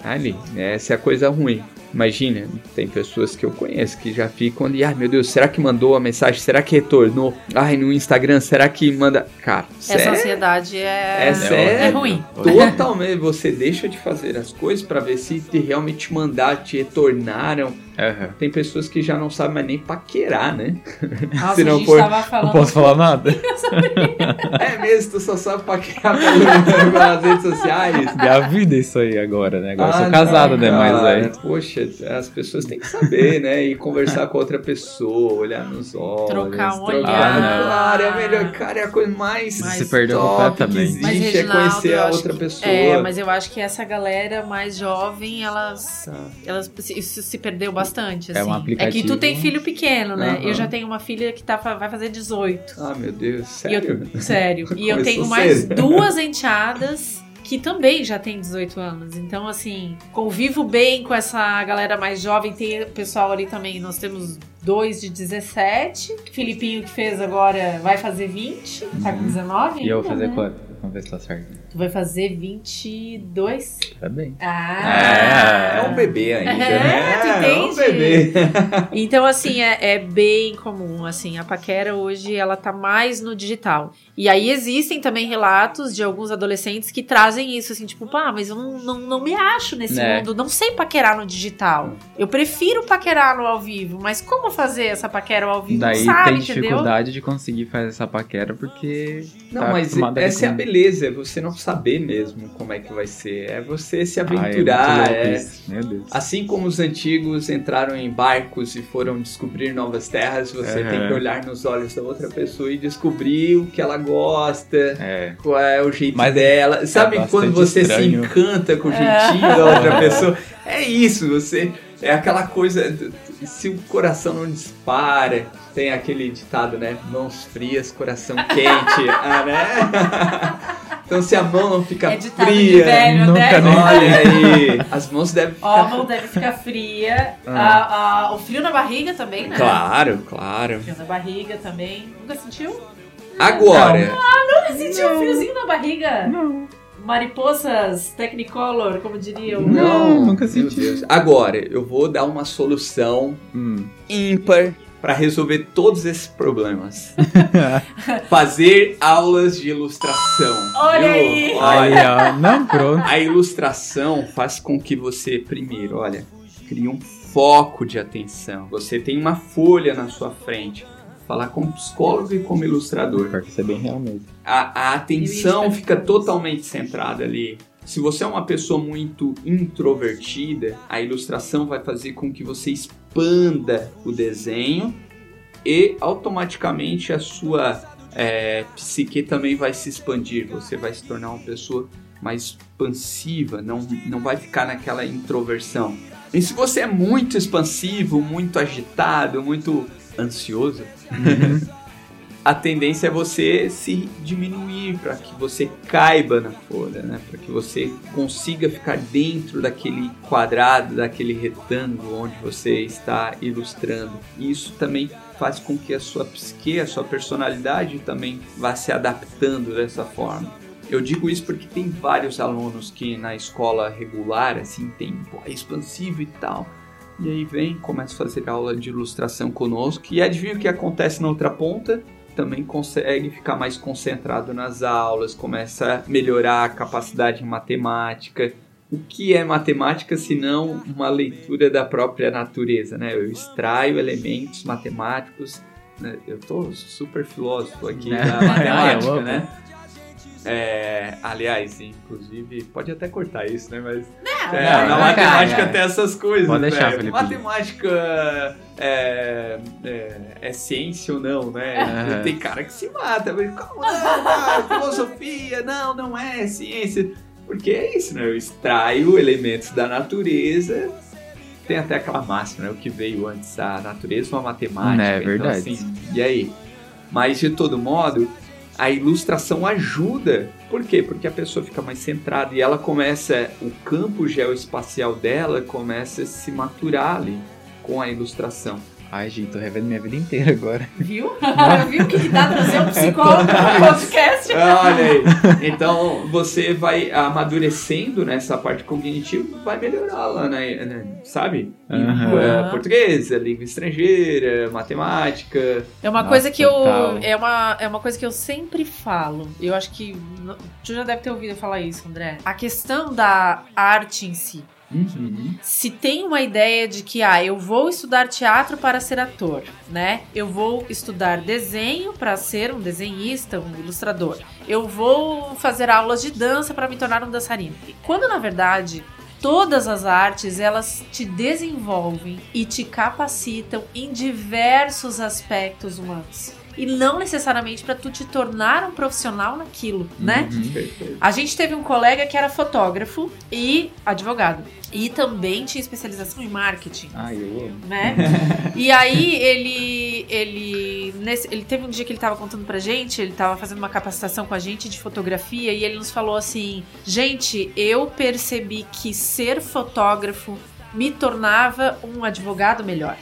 ali, essa é a coisa ruim. Imagina, tem pessoas que eu conheço que já ficam ali, ai meu Deus, será que mandou a mensagem? Será que retornou? Ai, no Instagram, será que manda. Cara, Essa sério? ansiedade é, Essa é é, ruim. Totalmente, você deixa de fazer as coisas pra ver se te realmente te mandar, te retornaram. Aham. Tem pessoas que já não sabem mais nem paquerar, né? Nossa, Se a não gente for- tava Não posso falar nada. É mesmo, tu só sabe paquerar pelo- pelas redes sociais. Minha vida é isso aí agora, né? Agora eu Ah, sou casado, né? Mas aí. Poxa, as pessoas têm que saber, né? E conversar com outra pessoa, olhar nos olhos. Trocar um trocar- olhar. Claro, é a melhor, cara, é a coisa mais. Mas- Se perdeu top completamente. Que Mas, existe é conhecer a outra que- pessoa. É, mas eu acho que essa galera mais jovem, elas. Tá. elas isso se perdeu bastante. É Assim. um É que tu aplicativo. tem filho pequeno, né? Aham. Eu já tenho uma filha que tá, vai fazer 18. Ah, meu Deus, E eu- sério? sério. E eu tenho mais cedo. duas enteadas que também já tem 18 anos. Então, assim, convivo bem com essa galera mais jovem. Tem o pessoal ali também. Nós temos dois de 17. Filipinho que fez agora vai fazer 20. Tá com 19 E eu vou fazer né? quanto? Vamos ver se tá certo. Tu vai fazer 22. Tá bem. Ah! É um bebê ainda, É, né? tu É um entende? bebê. Então, assim, é, é bem comum, assim, a paquera hoje, ela tá mais no digital. E aí existem também relatos de alguns adolescentes que trazem isso, assim, tipo, pá, mas eu não, não, não me acho nesse Né. mundo, não sei paquerar no digital. Eu prefiro paquerar no ao vivo, mas como fazer essa paquera ao vivo? Daí não sabe, tem entendeu? dificuldade de conseguir fazer essa paquera porque. Não, tá mas essa é a com- beleza, é você não saber mesmo como é que vai ser. É você se Ah, é aventurar. louco é- Deus. Assim como os antigos entraram em barcos e foram descobrir novas terras, você Aham. tem que olhar nos olhos da outra pessoa e descobrir o que ela gosta, É. qual é o jeito Mas dela. Sabe bastante quando você estranho. se encanta com o jeitinho da outra pessoa? É isso, você. É aquela coisa. Se o coração não dispara, tem aquele ditado, né? Mãos frias, coração quente. ah, né? Então se a mão não fica É fria. velho, nunca né? nem- Olha aí, as mãos devem Ó, a ficar. mão deve ficar fria. Ah. A- a- o frio na barriga também, né? Claro, claro. Frio na barriga também. Nunca sentiu? Agora, Nunca sentiu um friozinho na barriga? Não. Mariposas Technicolor, como diriam. Não, nunca meu senti. Deus. Agora, eu vou dar uma solução Hum. ímpar para resolver todos esses problemas. Fazer aulas de ilustração. Olha viu? aí! Olha, Olha, não, pronto. a ilustração faz com que você, primeiro, olha, crie um foco de atenção. Você tem uma folha na sua frente. Falar como psicólogo e como ilustrador. Pior que isso é bem real mesmo. A, a atenção fica totalmente centrada ali. Se você é uma pessoa muito introvertida, a ilustração vai fazer com que você expanda o desenho e automaticamente a sua é, psique também vai se expandir. Você vai se tornar uma pessoa mais expansiva, não, não vai ficar naquela introversão. E se você é muito expansivo, muito agitado, muito ansioso, a tendência é você se diminuir para que você caiba na folha, né? Para que você consiga ficar dentro daquele quadrado, daquele retângulo onde você está ilustrando. E isso também faz com que a sua psique, a sua personalidade também vá se adaptando dessa forma. Eu digo isso porque tem vários alunos que na escola regular, assim, tem, é expansivo e tal. E aí vem, começa a fazer aula de ilustração conosco. E adivinha o que acontece na outra ponta? Também consegue ficar mais concentrado nas aulas, começa a melhorar a capacidade em matemática. O que é matemática se não uma leitura da própria natureza, né? Eu extraio elementos matemáticos. né? Eu tô super filósofo aqui Né? da É, matemática, louco. né? É, aliás, inclusive, pode até cortar isso, né? Mas Não, é, não, na não, matemática cara. tem essas coisas. Pode deixar, né? Felipe. Matemática é, é, é ciência ou não, né? Tem cara que se mata. Mas, como não? Filosofia, não, não é ciência. Porque é isso, né? Eu extraio elementos da natureza. Tem até aquela máxima, né? O que veio antes, a natureza ou a matemática. É Então, verdade. assim, e aí? Mas, de todo modo, a ilustração ajuda. Por quê? Porque a pessoa fica mais centrada e ela começa, o campo geoespacial dela começa a se maturar ali com a ilustração. Ai, gente, tô revendo minha vida inteira agora. Viu? Viu que dá trazer um psicólogo no podcast? Olha aí. Então você vai amadurecendo nessa parte cognitiva, vai melhorá-la, né? né? Sabe? Língua portuguesa, língua estrangeira, matemática. É uma Nossa, coisa que eu. É uma, é uma coisa que eu sempre falo. Eu acho que. Tu já deve ter ouvido falar isso, André. A questão da arte em si. Uhum. Se tem uma ideia de que, ah, eu vou estudar teatro para ser ator, né? Eu vou estudar desenho para ser um desenhista, um ilustrador. Eu vou fazer aulas de dança para me tornar um dançarino. Quando na verdade todas as artes elas te desenvolvem e te capacitam em diversos aspectos humanos. E não necessariamente para tu te tornar um profissional naquilo, né? Uhum. A gente teve um colega que era fotógrafo e advogado. E também tinha especialização em marketing, Ai, eu amo. né? e aí ele ele nesse, ele teve um dia que ele tava contando pra gente, ele tava fazendo uma capacitação com a gente de fotografia e ele nos falou assim: "Gente, eu percebi que ser fotógrafo me tornava um advogado melhor".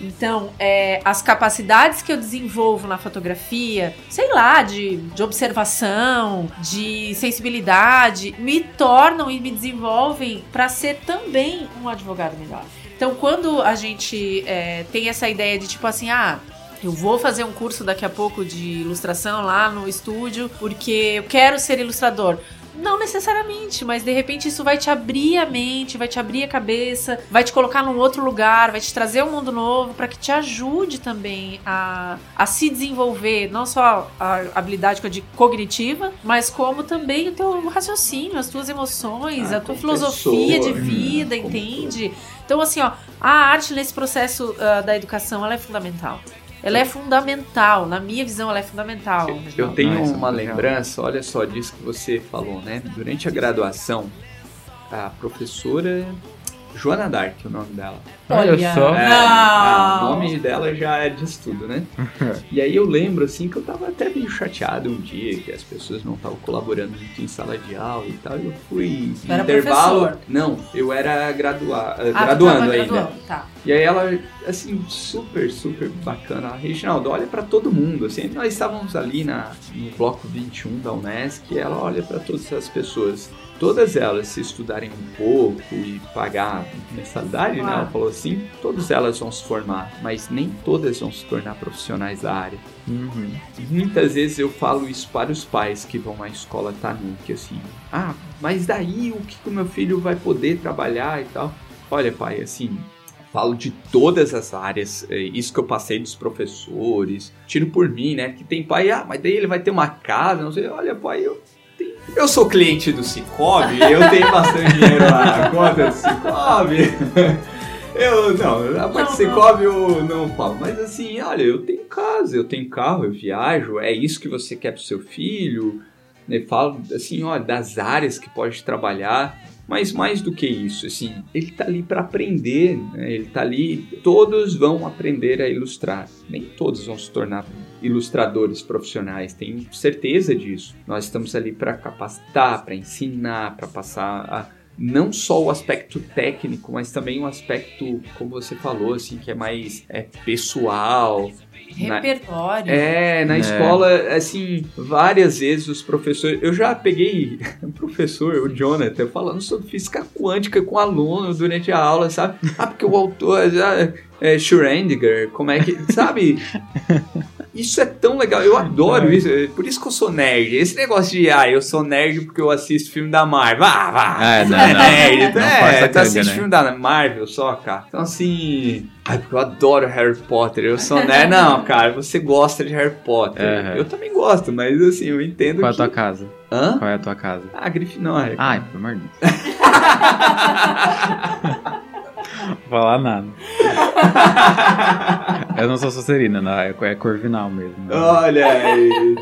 Então, é, as capacidades que eu desenvolvo na fotografia, sei lá, de, de observação, de sensibilidade, me tornam e me desenvolvem para ser também um advogado melhor. Então, quando a gente é, tem essa ideia de tipo assim, ah, eu vou fazer um curso daqui a pouco de ilustração lá no estúdio porque eu quero ser ilustrador. Não necessariamente, mas de repente isso vai te abrir a mente, vai te abrir a cabeça, vai te colocar num outro lugar, vai te trazer um mundo novo para que te ajude também a, a se desenvolver, não só a habilidade cognitiva, mas como também o teu raciocínio, as tuas emoções, Ah, a tua filosofia de pessoa, vida, entende? Então, assim, ó, a arte nesse processo ah, da educação, ela é fundamental. Ela é fundamental, na minha visão, ela é fundamental. Eu tenho Nossa, uma lembrança, olha só, disso que você falou, né? Durante a graduação, a professora Joana Dark, o nome dela. Olha só. É, ah, o nome dela já é diz tudo, né? e aí eu lembro, assim, que eu tava até meio chateado um dia, que as pessoas não estavam colaborando muito em sala de aula e tal. e Eu fui era intervalo. professor? Não, eu era gradua... eh, Ah, tu graduando tava ainda. graduando, Tá. E aí ela, assim, super, super bacana. Reginaldo, olha pra todo mundo, assim, nós estávamos ali na, no bloco 21 da Unesc e ela olha pra todas as pessoas. Todas elas, se estudarem um pouco e pagar mensalidade, né? Claro. Ela falou assim, todas elas vão se formar, mas nem todas vão se tornar profissionais da área. Uhum. Muitas vezes eu falo isso para os pais que vão à escola Tanuki, assim, ah, mas daí o que o meu filho vai poder trabalhar e tal? Olha, pai, assim, falo de todas as áreas, é, isso que eu passei dos professores, tiro por mim, né? Que tem pai, ah, mas daí ele vai ter uma casa, não sei, olha, pai, eu eu sou cliente do Cicobi, eu tenho bastante dinheiro lá na conta do Cicobi. Eu, não, a parte do Não, Cicobi eu não falo, mas assim, olha, eu tenho casa, eu tenho carro, eu viajo, é isso que você quer pro seu filho, né? Falo, assim, ó, das áreas que pode trabalhar, mas mais do que isso, assim, ele tá ali para aprender, né? Ele tá ali, todos vão aprender a ilustrar, nem todos vão se tornar ilustradores profissionais, tenho certeza disso. Nós estamos ali para capacitar, para ensinar, para passar a não só o aspecto técnico, mas também um aspecto, como você falou, assim, que é mais é, pessoal, Na- Repertório. é, na É. escola, assim, várias vezes os professores. Eu já peguei um professor, o Jonathan, falando sobre física quântica com aluno durante a aula, sabe? Ah, porque o autor já é Schrödinger, como é que. Sabe? Isso é tão legal, eu adoro isso, é por isso que eu sou nerd. Esse negócio de, ah, eu sou nerd porque eu assisto filme da Marvel. Ah, vá! Ah, não, é não. nerd, Não é, força a tu canga, assiste né? filme da Marvel só, cara. Então, assim. Ai, porque eu adoro Harry Potter. Eu sou nerd. Não, cara, você gosta de Harry Potter. Aham. Eu também gosto, mas assim, eu entendo Qual é a que. tua casa? Hã? Qual é a tua casa? Ah, Grifinória. Ai, pelo amor de Deus. Falar nada. Eu não sou Sonserina, não. É é Corvinal mesmo. Olha aí.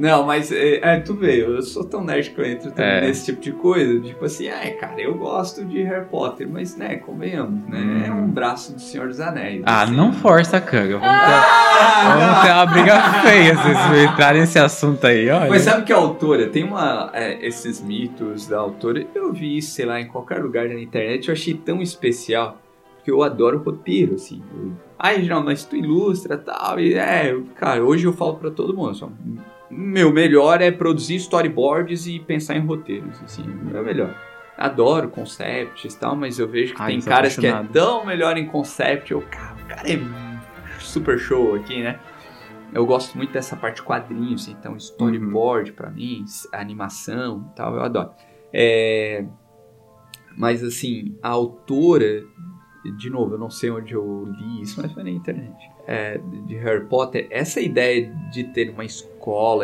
Não, mas é, é, tu vê, eu sou tão nerd que eu entro também É. nesse tipo de coisa. Tipo assim, é, cara, eu gosto de Harry Potter, mas, né, convenhamos, né? É um braço do Senhor dos Anéis. Ah, assim. não força a canga. Vamos ter, Ah, vamos ter uma briga feia se vocês entrarem nesse assunto aí, olha. Mas sabe que a autora tem uma. é, esses mitos da autora. Eu vi isso, sei lá, em qualquer lugar na internet. Eu achei tão especial. porque eu adoro roteiro, assim. Ai, Reginaldo, mas tu ilustra tal. E é, cara, hoje eu falo pra todo mundo, só, meu melhor é produzir storyboards e pensar em roteiros, assim, é o melhor. Adoro concepts e tal, mas eu vejo que Ai, tem caras que é tão melhor em concept, eu, cara, o cara é super show aqui, né? Eu gosto muito dessa parte quadrinhos, então storyboard pra mim, s- animação e tal, eu adoro. É, Mas assim, a autora, de novo, eu não sei onde eu li isso, mas foi na internet. é, de Harry Potter, essa ideia de ter uma escola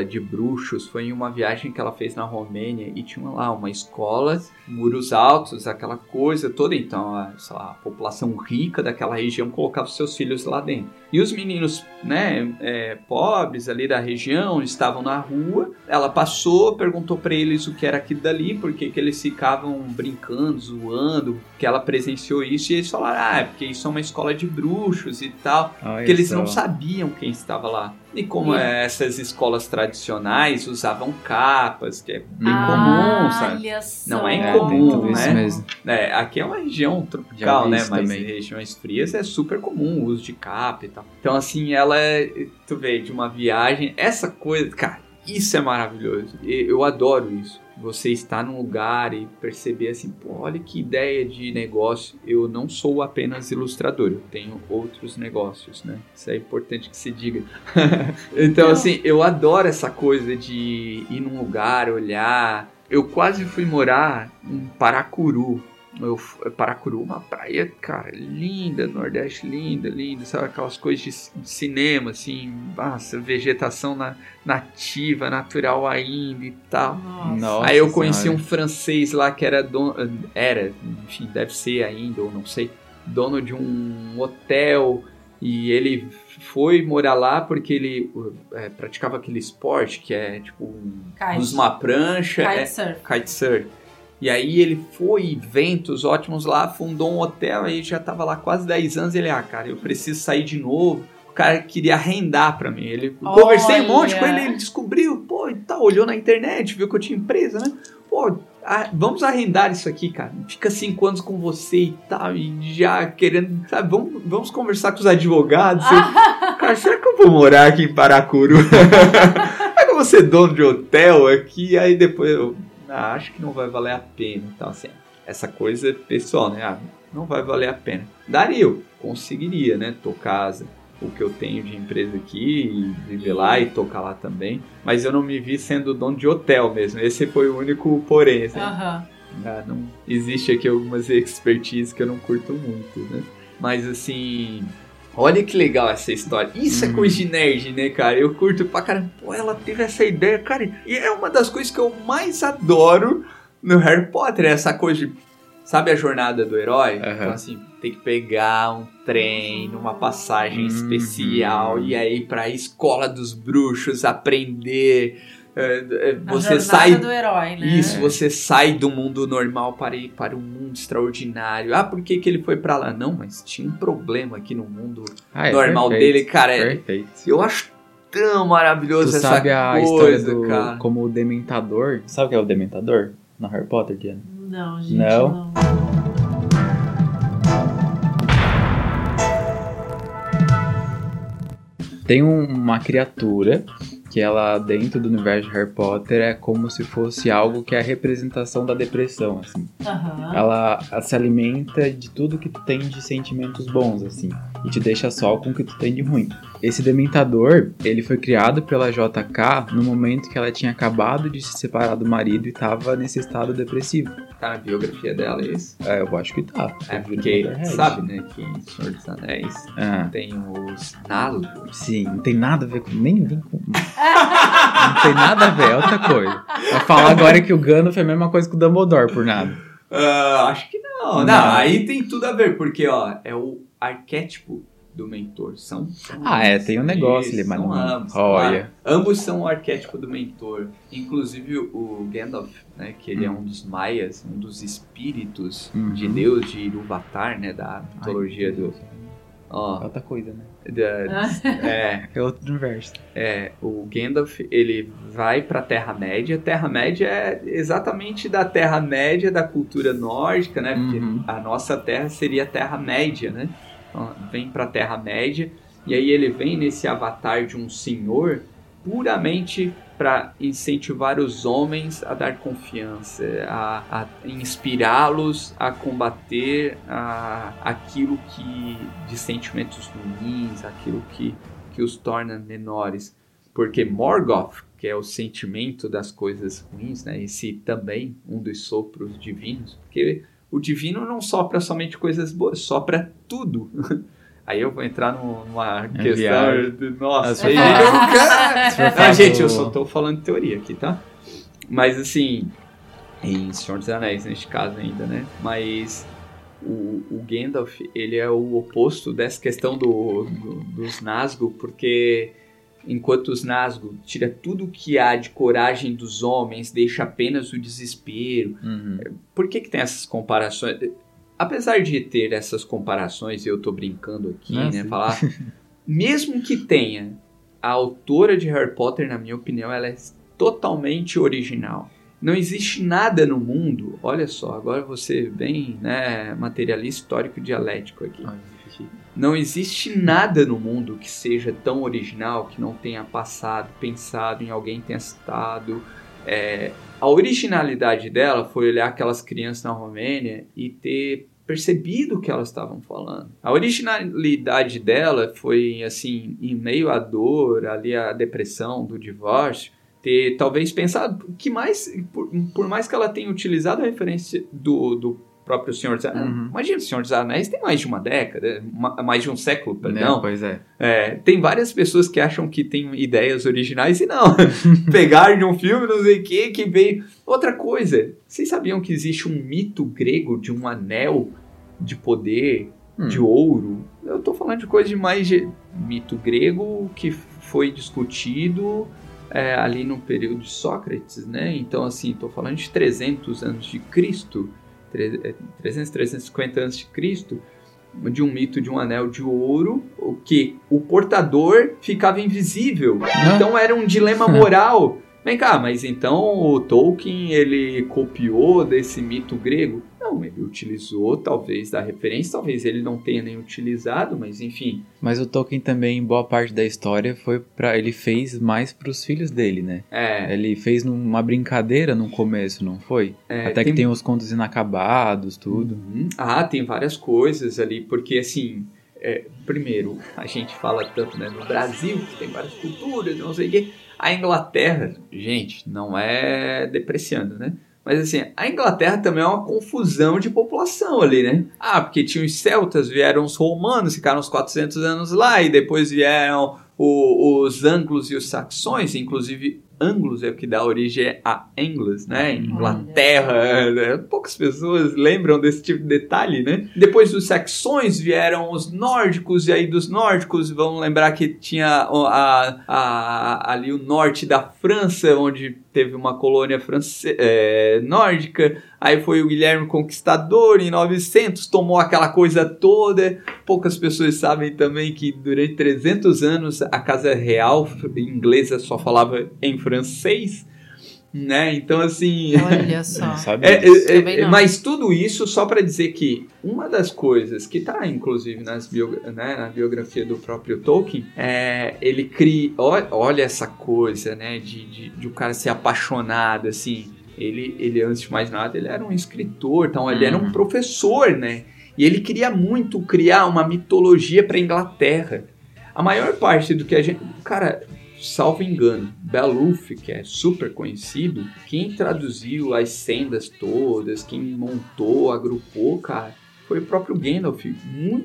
de bruxos foi em uma viagem que ela fez na Romênia e tinha lá uma escola, muros altos, aquela coisa toda. Então, a, lá, a população rica daquela região colocava seus filhos lá dentro. E os meninos, né, é, pobres ali da região estavam na rua. Ela passou, perguntou para eles o que era aquilo dali, porque que eles ficavam brincando, zoando, que ela presenciou isso. E eles falaram, ah, é porque isso é uma escola de bruxos e tal. Olha Porque eles só. não sabiam quem estava lá. E como E- é, essas escolas tradicionais usavam capas, que é bem Ah, comum, sabe? Só. Não é É, incomum, isso né? mesmo. É, aqui é uma região tropical, né? Mas também. em regiões frias é super comum o uso de capa e tal. Então, assim, ela é. Tu vê, de uma viagem. Essa coisa, cara, isso é maravilhoso. Eu adoro isso. Você estar num lugar e perceber assim, pô, olha que ideia de negócio. Eu não sou apenas ilustrador, eu tenho outros negócios, né? Isso é importante que se diga. então, assim, eu adoro essa coisa de ir num lugar, olhar. Eu quase fui morar em Paracuru. Eu, fu- Paracuru, uma praia, cara, linda, Nordeste linda, linda, sabe? Aquelas coisas de de cinema, assim, nossa, vegetação na- nativa, natural ainda e tal. Nossa. Aí eu conheci Senhora. um francês lá que era dono, era, enfim, deve ser ainda, ou não sei, dono de um hotel e ele foi morar lá porque ele é, praticava aquele esporte que é tipo um, usa uma prancha, é, Kitesurf. E aí ele foi, eventos ótimos lá, fundou um hotel, aí já tava lá quase 10 anos, ele, ah, cara, eu preciso sair de novo. O cara queria arrendar pra mim. Ele Olha. conversei um monte com ele, ele descobriu, pô, e tal, olhou na internet, viu que eu tinha empresa, né? Pô, ah, vamos arrendar isso aqui, cara. Fica cinco anos com você e tal, e já querendo, sabe, vamos, vamos conversar com os advogados. Eu, cara, será que eu vou morar aqui em Paracuru? Será que eu vou ser dono de hotel aqui? Aí depois eu ah, acho que não vai valer a pena e tal, assim. Essa coisa pessoal, né? Ah, não vai valer a pena. Daria, eu conseguiria, né? Tocar o que eu tenho de empresa aqui e viver lá e tocar lá também. Mas eu não me vi sendo dono de hotel mesmo. Esse foi o único porém, assim. Aham. Ah, não existe aqui algumas expertise que eu não curto muito, né? Mas assim, olha que legal essa história. Isso é Uhum. coisa de nerd, né, cara? Eu curto pra caramba. Pô, ela teve essa ideia, cara. E é uma das coisas que eu mais adoro no Harry Potter, essa coisa de. Sabe a jornada do herói? Aham. Então, assim, tem que pegar um trem numa passagem Uhum. especial e aí pra escola dos bruxos aprender. É, é, A você jornada sai do herói, né? isso, você sai do mundo normal para ir para um mundo extraordinário. Ah, por que, que ele foi pra lá? Não, mas tinha um problema aqui no mundo Ah, é normal perfeito, dele, cara. é- Perfeito. eu acho tão maravilhoso Tu essa sabe a coisa, história do cara. como o Dementador? Sabe o que é o Dementador? No Harry Potter, Diana? Não, gente, Não? não. Tem um- uma criatura que ela, dentro do universo de Harry Potter, é como se fosse algo que é a representação da depressão, assim. Aham. Ela, ela se alimenta de tudo que tem de sentimentos bons, assim. E te deixa só com o que tu tem de ruim. Esse Dementador, ele foi criado pela JK no momento que ela tinha acabado de se separar do marido e tava nesse estado depressivo. Tá na biografia dela isso. É, eu acho que tá. É porque, Potterhead. sabe, né, que em Senhor dos Anéis Ah, tem os Nalgos. sim, não tem nada a ver com. Nem vem com. não tem nada a ver, é outra coisa. Vai falar agora que o Gandalf é a mesma coisa que o Dumbledore, por nada. Ah, acho que não. não. Não. aí tem tudo a ver, porque, ó, é o arquétipo do mentor. São Ah, é, tem um negócio ali, mas não. ambos, Olha. Ambos são o arquétipo do mentor. Inclusive o Gandalf, né, que ele é um dos maias, um dos espíritos Uhum. de Deus de Iluvatar, né, da mitologia do, Ó, Outra coisa, né? Da- é, É outro universo. É, o Gandalf, ele vai pra Terra-média. Terra-média é exatamente da Terra-média da cultura nórdica, né? Porque Uhum. a nossa Terra seria a Terra-média, né? Então, vem pra Terra-média e aí ele vem nesse avatar de um senhor puramente para incentivar os homens a dar confiança, a, a inspirá-los a combater a, aquilo que de sentimentos ruins, aquilo que que os torna menores. Porque Morgoth, que é o sentimento das coisas ruins, né? Esse também um dos sopros divinos, porque o divino não sopra somente coisas boas, sopra tudo. Aí eu vou entrar num- numa questão viagem. de, nossa, aí for ah, gente, eu só tô falando teoria aqui, tá? Mas assim, em Senhor dos Anéis neste caso ainda, né? Mas o, o Gandalf, ele é o oposto dessa questão do, do- dos Nazgûl, porque enquanto os Nazgûl tira tudo que há de coragem dos homens, deixa apenas o desespero. Uhum. Por que que tem essas comparações? Apesar de ter essas comparações, eu tô brincando aqui, Ah, né, sim. falar, mesmo que tenha, a autora de Harry Potter, na minha opinião, ela é totalmente original. Não existe nada no mundo, olha só, agora você bem, né, materialista histórico dialético aqui. Ah. Não existe nada no mundo que seja tão original que não tenha passado, pensado em alguém tenha citado. É, a originalidade dela foi olhar aquelas crianças na Romênia e ter percebido o que elas estavam falando. A originalidade dela foi assim, em meio à dor, ali a depressão do divórcio, ter talvez pensado que mais, por, por mais que ela tenha utilizado a referência do, do próprio Senhor dos Anéis, Uhum. imagina, o Senhor dos Anéis tem mais de uma década, ma- mais de um século, Né? perdão. Pois é. É, tem várias pessoas que acham que tem ideias originais e não. Pegaram de um filme, não sei o que, que veio. Outra coisa, vocês sabiam que existe um mito grego de um anel de poder, Hum. de ouro? Eu tô falando de coisa de mais de mito grego que foi discutido é, ali no período de Sócrates, né? Então, assim, tô falando de 300 anos de Cristo, é, 300, 350 anos de Cristo, de um mito de um anel de ouro, o que o portador ficava invisível. Então era um dilema moral. Vem cá, mas então o Tolkien ele copiou desse mito grego? Não, ele utilizou talvez da referência, talvez ele não tenha nem utilizado, mas enfim. Mas o Tolkien também, boa parte da história, foi para ele fez mais pros filhos dele, né? É, Ele fez numa brincadeira no começo, não foi? é, Até que tem os contos inacabados, tudo. Uhum. Ah, tem várias coisas ali, porque assim, é, primeiro, a gente fala tanto né, no Brasil, que tem várias culturas, não sei o quê. A Inglaterra, gente, não é depreciando, né? Mas assim, a Inglaterra também é uma confusão de população ali, né? Ah, porque tinha os celtas, vieram os romanos, ficaram uns 400 anos lá, e depois vieram o- os anglos e os saxões, inclusive anglos é o que dá origem a Anglos, né? Inglaterra, né? poucas pessoas lembram desse tipo de detalhe, né? Depois dos saxões vieram os nórdicos, e aí dos nórdicos vamos lembrar que tinha a, a- ali o norte da França, onde teve uma colônia france, é, nórdica, aí foi o Guilherme Conquistador em 900, tomou aquela coisa toda, poucas pessoas sabem também que durante 300 anos a Casa Real inglesa só falava em francês, né? Então assim, Olha só. É, é, é, não. mas tudo isso só para dizer que uma das coisas que está inclusive nas bio- né, na biografia do próprio Tolkien é ele cria olha, olha essa coisa né de, de, de o cara ser apaixonado assim ele, ele antes de mais nada ele era um escritor então ele era um Uhum. professor né e ele queria muito criar uma mitologia para Inglaterra a maior parte do que a gente cara salvo engano, Beluf, que é super conhecido, quem traduziu as sendas todas, quem montou, agrupou, cara, foi o próprio Gandalf.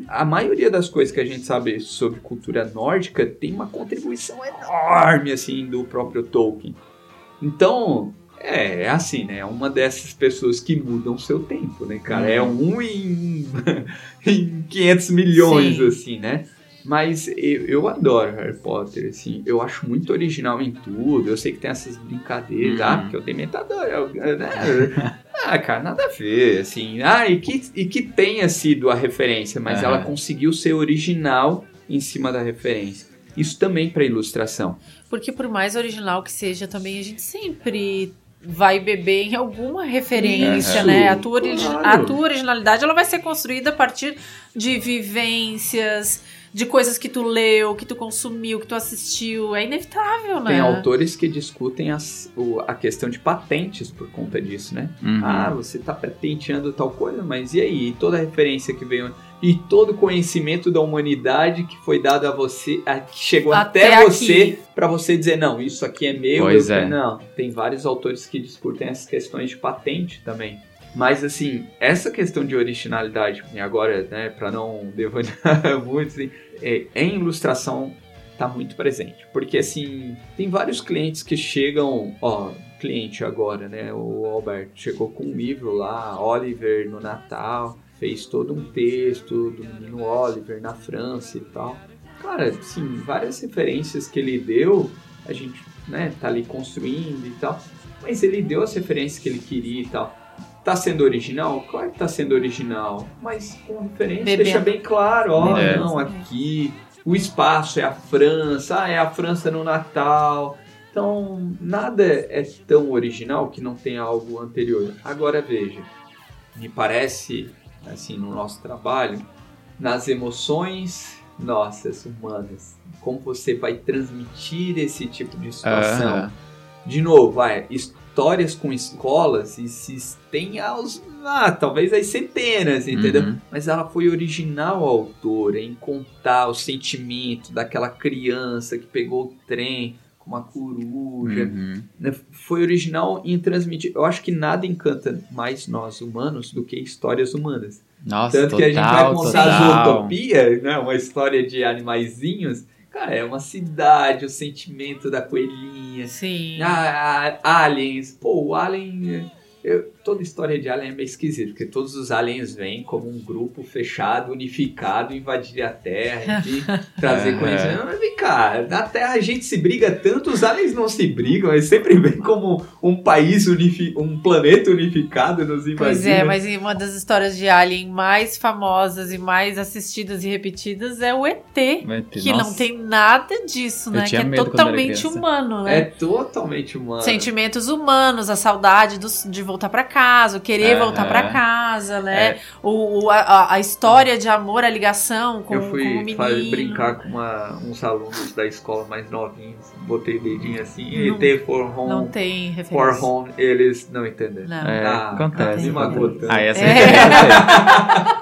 A maioria das coisas que a gente sabe sobre cultura nórdica tem uma contribuição enorme, assim, do próprio Tolkien. Então, é, é assim, né? É uma dessas pessoas que mudam seu tempo, né, cara? É um em, em 500 milhões, Sim. assim, né? Mas eu, eu adoro Harry Potter, assim. Eu acho muito original em tudo. Eu sei que tem essas brincadeiras. Uhum. Ah, porque o Dementador é o... Né? Ah, cara, nada a ver, assim. Ah, e que, e que tenha sido a referência, mas Aham. ela conseguiu ser original em cima da referência. Isso também para ilustração. Porque por mais original que seja, também a gente sempre vai beber em alguma referência, Isso, né? A tua, claro. a tua originalidade ela vai ser construída a partir de vivências, de coisas que tu leu, que tu consumiu, que tu assistiu. É inevitável, né? Tem autores que discutem as- o- a questão de patentes por conta disso, né? Uhum. Ah, você tá patenteando tal coisa, mas e aí? E toda a referência que veio. E todo o conhecimento da humanidade que foi dado a você, a- que chegou até, Até você, pra você dizer, não, isso aqui é meu. Pois eu- é. Não, tem vários autores que discutem essas questões de patente também. Mas assim, essa questão de originalidade, e agora, né, pra não devanear muito, assim, é, em ilustração tá muito presente. Porque assim, tem vários clientes que chegam, ó, cliente agora, né, o Alberto chegou com um livro lá, Oliver no Natal, fez todo um texto do menino Oliver na França e tal. Cara, assim, várias referências que ele deu, a gente, né, tá ali construindo e tal. Mas ele deu as referências que ele queria e tal. Tá sendo original? Claro que tá sendo original. Mas com referência Bebendo. deixa bem claro, ó, É. não, aqui o espaço é a França, ah, é a França no Natal. Então, nada é tão original que não tenha algo anterior. Agora veja, me parece, assim, no nosso trabalho, nas emoções nossas, humanas, como você vai transmitir esse tipo de situação. De novo, vai, histórias com escolas existem aos, ah, talvez às centenas, entendeu? Uhum. Mas ela foi original a autora em contar o sentimento daquela criança que pegou o trem com uma coruja. Uhum. né? Foi original em transmitir. Eu acho que nada encanta mais nós humanos do que histórias humanas. Nossa, Tanto total, que a gente vai contar a total. Zootopia, né? Uma história de animaizinhos. Cara, é uma cidade, o sentimento da coelhinha. Sim. Ah, ah, aliens. Pô, o alien. Eu- toda história de alien é meio esquisita, porque todos os aliens vêm como um grupo fechado, unificado, invadir a Terra, de trazer É. conhecimento. Mas vem cá, na Terra a gente se briga tanto, os aliens não se brigam, eles sempre vêm como um país, unifi um planeta unificado nos invadir. Pois é, mas uma das histórias de Alien mais famosas e mais assistidas e repetidas é o ET. Ter- Que não nossa. tem nada disso, né? Que é totalmente humano, né? É totalmente humano. Sentimentos humanos, a saudade dos- de voltar pra casa, o querer Aham. voltar pra casa, né? É. O, o- a, a história de amor, a ligação com, eu com o fui menino. brincar com uma- uns alunos da escola mais novinhos, botei dedinho assim, Não- ET for home, Não tem for referência. home, eles não entenderam. Não. É, Ah, acontece. tanto. Ah, essa É. é.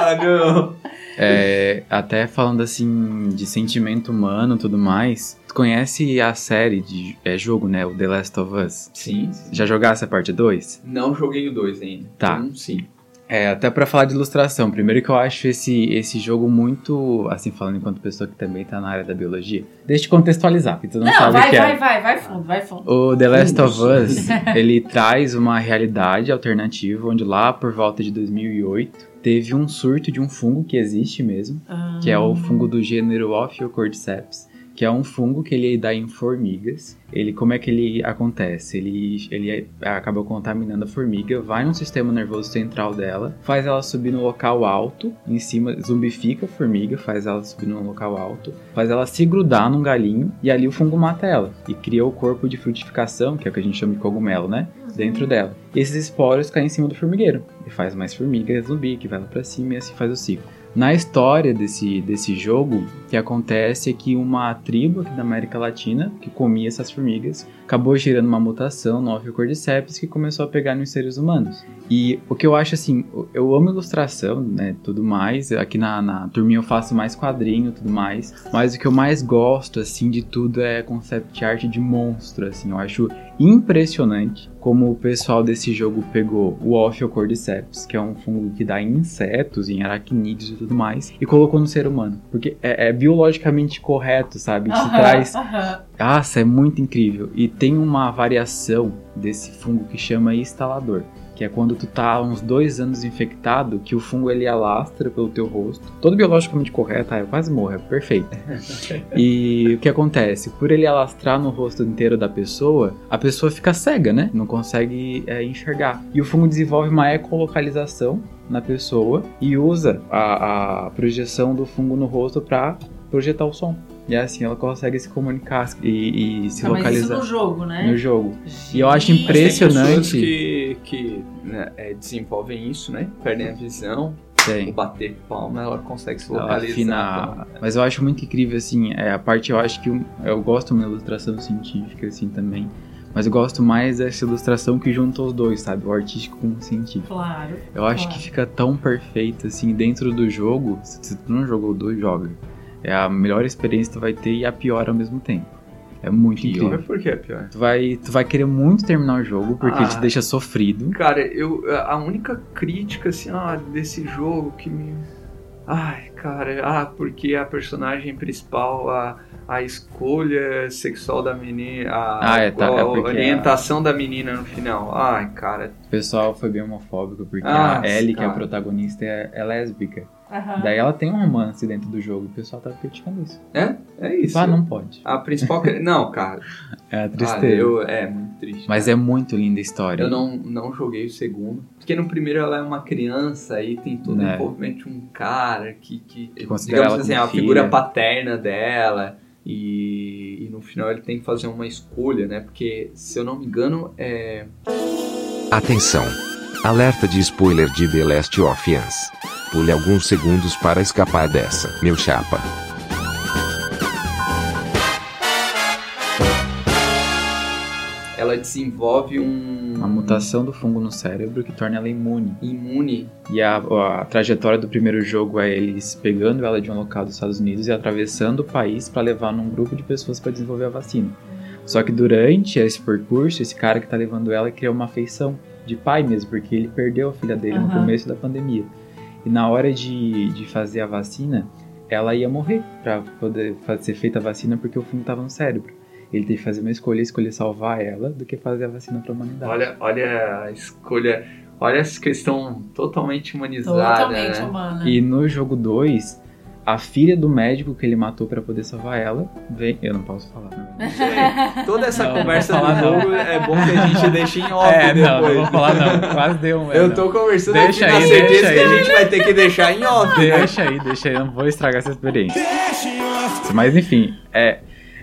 Ah, não! É, até falando assim de sentimento humano e tudo mais, conhece a série de é, jogo, né? O The Last of Us? Sim, Já jogasse a parte 2? não joguei o 2 ainda. Tá. Um, sim. É, até pra falar de ilustração. Primeiro que eu acho esse, esse jogo muito, assim, falando enquanto pessoa que também tá na área da biologia. Deixa eu te contextualizar, porque tu não, Não, sabe o vai, que é. vai, vai, vai fundo, vai fundo. O The Last of. Us, ele traz uma realidade alternativa, onde lá por volta de 2008 teve um surto de um fungo que existe mesmo, Ah. que é o fungo do gênero Ophiocordyceps, que é um fungo que ele dá em formigas. Ele, como é que ele acontece? Ele, ele acaba contaminando a formiga, vai no sistema nervoso central dela, faz ela subir no local alto, em cima, zumbifica a formiga, faz ela subir num local alto, faz ela se grudar num galinho e ali o fungo mata ela e cria o corpo de frutificação, que é o que a gente chama de cogumelo, né? Dentro dela. Esses esporos caem em cima do formigueiro e faz mais formiga zumbi que vai lá pra cima e assim faz o ciclo. Na história desse, desse jogo, que acontece é que uma tribo aqui da América Latina, que comia essas formigas, acabou gerando uma mutação no Ophiocordyceps que começou a pegar nos seres humanos. E o que eu acho assim, eu amo ilustração, né, tudo mais, aqui na, na turminha eu faço mais quadrinho, tudo mais, mas o que eu mais gosto, assim, de tudo é concept art de monstro, assim, eu acho impressionante como o pessoal desse jogo pegou o Ophiocordyceps, que é um fungo que dá insetos, em aracnídeos e tudo mais, e colocou no ser humano. Porque é, é biologicamente correto, sabe? Isso Aham, traz. aham. Nossa, é muito incrível. E tem uma variação desse fungo que chama instalador. Que é quando tu tá há uns dois anos infectado, que o fungo ele alastra pelo teu rosto. Todo biologicamente correto, ah, eu quase morro, é perfeito. e o que acontece? Por ele alastrar no rosto inteiro da pessoa, a pessoa fica cega, né? Não consegue é, enxergar. E o fungo desenvolve uma ecolocalização na pessoa e usa a, a projeção do fungo no rosto para projetar o som. E assim ela consegue se comunicar e, e se Ah, mas isso localizar no jogo, né? no jogo. E eu acho Gente. impressionante. Tem pessoas que, que né, é, desenvolvem isso, né? Perdem a visão, o Tem. bater palma, ela consegue se localizar. afina. então, Mas eu acho muito incrível, assim, é, a parte eu acho que eu, eu gosto de uma ilustração científica, assim, também. Mas eu gosto mais dessa ilustração que junta os dois, sabe? O artístico com o científico. Claro. Eu acho Claro. que fica tão perfeito, assim, dentro do jogo. Se se tu não jogou dois, joga. É a melhor experiência que tu vai ter e a pior ao mesmo tempo. É muito Pior incrível. por que é pior? Tu vai, tu vai querer muito terminar o jogo, porque Ah. te deixa sofrido. Cara, eu a única crítica assim, ah, desse jogo que me Ai, cara, ah, porque a personagem principal, a, a escolha sexual da menina, a, Ah, é, tá, a é porque orientação da menina no final. Ai, cara, O pessoal foi bem homofóbico, porque Ah, a Ellie, que é a cara. protagonista, é, é lésbica. Aham. Daí ela tem um romance dentro do jogo. O pessoal tá criticando isso. é, é isso. Ah, não pode. A principal. não, cara. É a Ah, tristeza. eu, é muito triste. Mas cara. é muito linda a história. Eu não, não joguei o segundo. Porque no primeiro ela é uma criança, aí tem todo o Né. envolvimento de um cara que, que, Que considera digamos ela assim, a figura filha. paterna dela. E, e no final ele tem que fazer uma escolha, né? Porque, se eu não me engano, é. Atenção! Alerta de spoiler de The Last of Us. Pule alguns segundos para escapar dessa, meu chapa. Ela desenvolve um. Uma mutação do fungo no cérebro que torna ela imune. imune. E a, a trajetória do primeiro jogo é eles pegando ela de um local dos Estados Unidos e atravessando o país para levar num grupo de pessoas para desenvolver a vacina. Só que durante esse percurso, esse cara que tá levando ela criou uma afeição de pai mesmo, porque ele perdeu a filha dele no Aham. começo da pandemia. E na hora de, de fazer a vacina, ela ia morrer para poder fa- ser feita a vacina porque o fungo tava no cérebro. Ele teve que fazer uma escolha, escolher salvar ela do que fazer a vacina pra humanidade. Olha, olha a escolha. Olha essa questão totalmente humanizada. Totalmente né? humana. E no jogo 2, a filha do médico que ele matou pra poder salvar ela, vem. Eu não posso falar. Não. Gente, toda essa Não, não conversa falar, do não. jogo é bom que a gente deixe em off é, depois. não, não vou falar não. Quase deu um. é, Eu não. tô conversando Deixa aqui aí, na certeza que a aí. gente vai ter que deixar em off. Deixa aí, deixa aí, eu não vou estragar essa experiência. Mas enfim, é.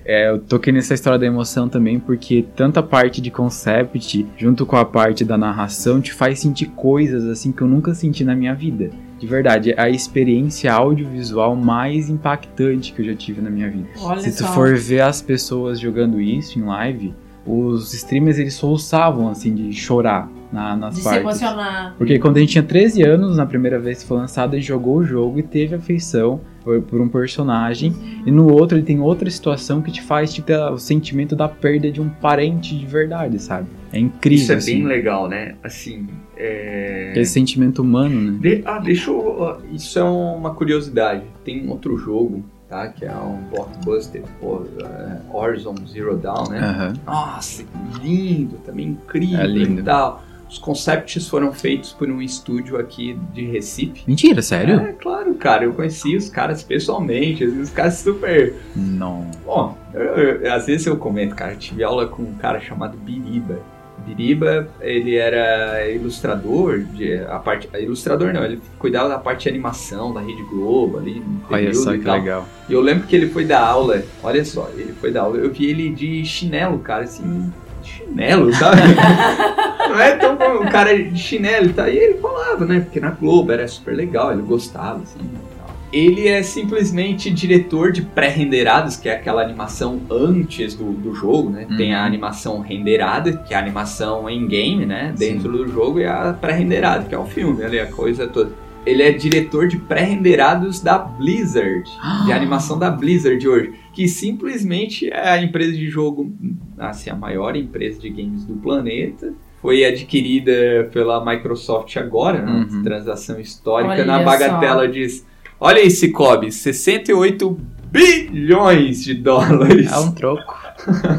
é, eu toquei nessa história da emoção também, porque tanta parte de concept, junto com a parte da narração, te faz sentir coisas assim que eu nunca senti na minha vida. De verdade, é a experiência audiovisual mais impactante que eu já tive na minha vida. Olha Se tu só. for ver as pessoas jogando isso em live, os streamers eles soluçavam assim de chorar na- nas de se partes. emocionar. Porque quando a gente tinha 13 anos, na primeira vez que foi lançado, a gente jogou o jogo e teve afeição por, por um personagem. E no outro ele tem outra situação que te faz tipo, ter o sentimento da perda de um parente de verdade, sabe? É incrível, Isso é assim. bem legal, né? Assim, é... Esse sentimento humano, né? De- Ah, deixa eu... Isso é uma curiosidade. Tem um outro jogo, tá? Que é um blockbuster, pô, é Horizon Zero Dawn, né? Aham. Nossa, que lindo, também incrível É lindo. e tal. Os concepts foram feitos por um estúdio aqui de Recife. Mentira, sério? É, claro, cara. Eu conheci os caras pessoalmente. Vezes os caras super... Não. Bom, eu- eu- às vezes eu comento, cara. Eu tive aula com um cara chamado Biriba. Biriba, ele era ilustrador, de, a parte, ilustrador não, ele cuidava da parte de animação da Rede Globo ali Olha só que legal. E eu lembro que ele foi dar aula, olha só, ele foi dar aula, eu vi ele de chinelo, cara, assim, chinelo, sabe? Não é tão bom, o cara de chinelo, tá? E ele falava, né? Porque na Globo era super legal, ele gostava, assim. tal. Ele é simplesmente diretor de pré-renderados, que é aquela animação antes do, do jogo, né? Tem a Uhum. animação renderada, que é a animação em game, né? Dentro do jogo, e a pré-renderada, que é o filme, ali, a coisa toda. Ele é diretor de pré-renderados da Blizzard, de animação da Blizzard hoje, que simplesmente é a empresa de jogo, assim, a maior empresa de games do planeta. Foi adquirida pela Microsoft agora, né? Uhum. Transação histórica Olha na só. bagatela diz: Olha aí, Cicobi, 68 bilhões de dólares. É um troco.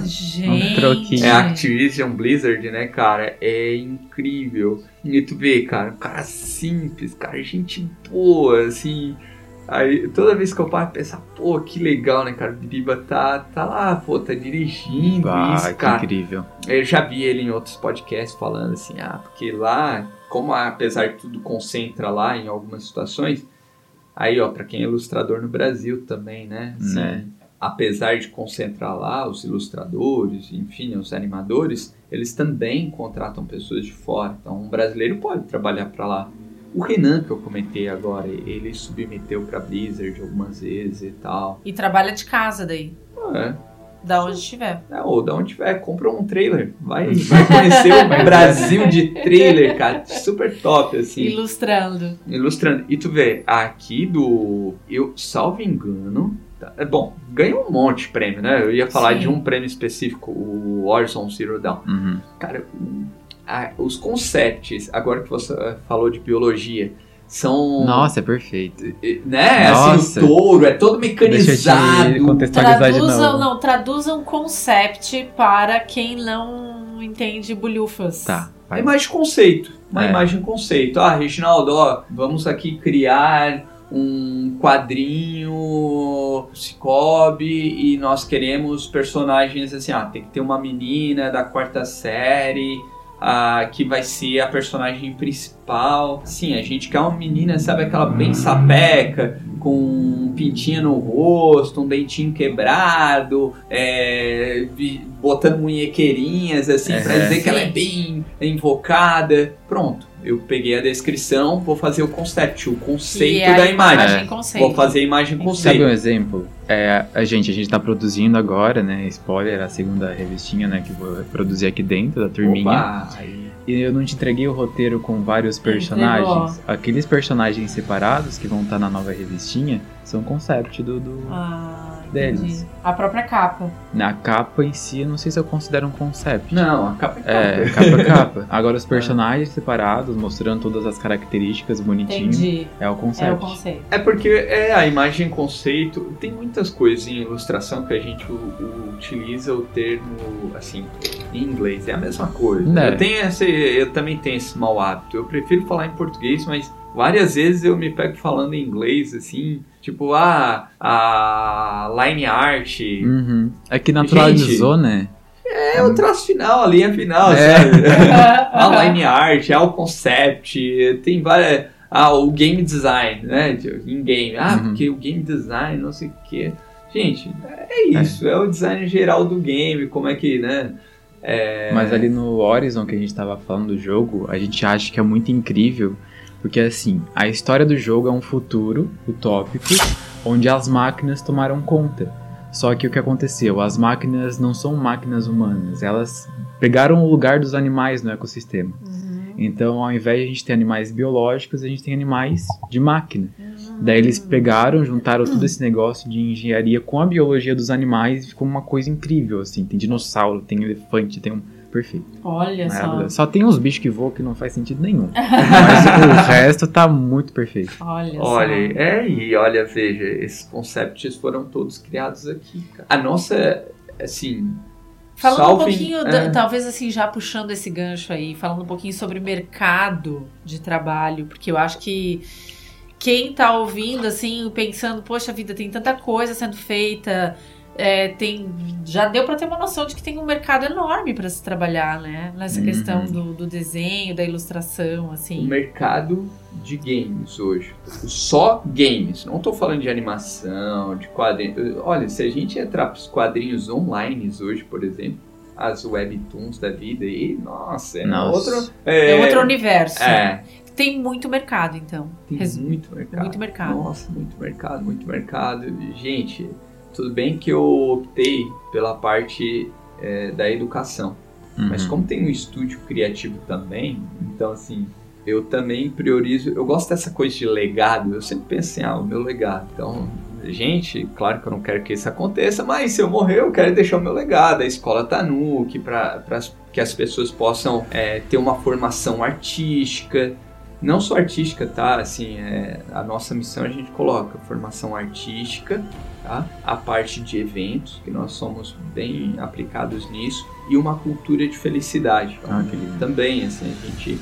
Gente. Um troquinho. É Activision Blizzard, né, cara? É incrível. E tu vê, cara, um cara simples, cara, gente boa, assim. Aí toda vez que eu paro, pensar, pô, que legal, né, cara? O Biriba tá, tá lá, pô, tá dirigindo Ah, isso, que cara. incrível. Eu já vi ele em outros podcasts falando assim, ah, porque lá, como apesar de tudo concentra lá em algumas situações, aí ó, pra quem é ilustrador no Brasil também, né? Assim, Né. Apesar de concentrar lá os ilustradores, enfim, os animadores, eles também contratam pessoas de fora. Então, um brasileiro pode trabalhar para lá. O Renan que eu comentei agora, ele submeteu para Blizzard algumas vezes e tal. E trabalha de casa daí. É, Da onde estiver. É, ou da onde tiver, compra um trailer. Vai, vai conhecer o Brasil de trailer, cara. Super top, assim. Ilustrando. Ilustrando. E tu vê, aqui do. Eu, salvo engano. tá- é bom, ganha um monte de prêmio, né? Eu ia falar Sim. de um prêmio específico, o Horizon Zero Dawn. Uhum. Cara, o- a- os concepts, agora que você eh, falou de biologia, são. Nossa, é perfeito. Né? Assim, Nossa. o touro é todo Deixa eu te mecanizado. contextualizar Traduzam, não, traduzam concept para quem não entende bolhufas. Tá. Uma vai. imagem conceito. Uma É. imagem conceito. Ah, Reginaldo, ó, vamos aqui criar um quadrinho Cicobi e nós queremos personagens assim, ah, tem que ter uma menina da quarta série. Ah, que vai ser a personagem principal. Sim, a gente quer uma menina, sabe, aquela bem sapeca, com um pintinho no rosto, um dentinho quebrado, é, botando munhequeirinhas, assim, pra É. dizer que ela é bem invocada. Pronto, eu peguei a descrição, vou fazer o concept, o conceito é a da imagem. imagem conceito. Vou fazer a imagem Sabe conceito. um exemplo? É, a gente, a gente tá produzindo agora, né? Spoiler, a segunda revistinha, né? Que eu vou produzir aqui dentro da turminha. Opa, aí. E eu não te entreguei o roteiro com vários personagens. Aqueles personagens separados que vão estar na nova revistinha são concept do, do- Ah, Deles. entendi. A própria capa. Na capa em si, eu não sei se eu considero um concept. Não, a capa é É, capa. capa a capa. Agora, os personagens separados, mostrando todas as características bonitinho, Entendi. é o É o concept. conceito. É porque é a imagem conceito. Tem muitas coisas em ilustração que a gente utiliza o termo assim em inglês. É a mesma coisa. Né. Eu tenho esse, eu também tenho esse mau hábito. Eu prefiro falar em português, mas várias vezes eu me pego falando em inglês assim, tipo ah a line art. Uhum. É que naturalizou, né? É o traço final, a linha final, É. sabe? a line art, é o concept, tem várias. Ah, o game design, né? Em game. Ah, Uhum. porque o game design, não sei o quê. Gente, é isso. É. o design geral do game, como é que, né? É... Mas ali no Horizon que a gente tava falando do jogo, a gente acha que é muito incrível, porque assim, a história do jogo é um futuro utópico onde as máquinas tomaram conta. Só que o que aconteceu? As máquinas não são máquinas humanas, elas pegaram o lugar dos animais no ecossistema. Então, ao invés de a gente ter animais biológicos, a gente tem animais de máquina. Daí eles pegaram, juntaram todo esse negócio de engenharia com a biologia dos animais e ficou uma coisa incrível, assim. Tem dinossauro, tem elefante, tem um... Perfeito. Olha só. Só tem uns bichos que voam que não faz sentido nenhum. Mas o resto tá muito perfeito. Olha, Olha, só. é, e olha, veja, esses concepts foram todos criados aqui. A nossa, assim. Falando salvo um pouquinho, é. da- talvez assim, já puxando esse gancho aí, falando um pouquinho sobre mercado de trabalho, porque eu acho que quem tá ouvindo, assim, pensando, poxa vida, tem tanta coisa sendo feita, é, tem, já deu pra ter uma noção de que tem um mercado enorme pra se trabalhar, né? Nessa Uhum. questão do, do desenho, da ilustração, o assim. mercado de games hoje. Só games. Não tô falando de animação, de quadrinhos. Olha, se a gente entrar pros quadrinhos online hoje, por exemplo, as webtoons da vida aí, nossa, é Nossa. outro. É, outro universo. É, Tem muito mercado, então. tem muito mercado. muito mercado. Nossa, muito mercado, muito mercado. Gente, tudo bem que eu optei pela parte é, da educação. Mas Uhum. como tem um estúdio criativo também, então assim, eu também priorizo. Eu gosto dessa coisa de legado. Eu sempre penso assim, ah, o meu legado. Então, gente, claro que eu não quero que isso aconteça, mas se eu morrer, eu quero deixar o meu legado. A escola Tanuki, para que as pessoas possam é, ter uma formação artística. Não só artística, tá? Assim, é, a nossa missão a gente coloca formação artística, tá? A parte de eventos, que nós somos bem aplicados nisso, e uma cultura de felicidade. Ah, que lindo. Também, assim, a gente,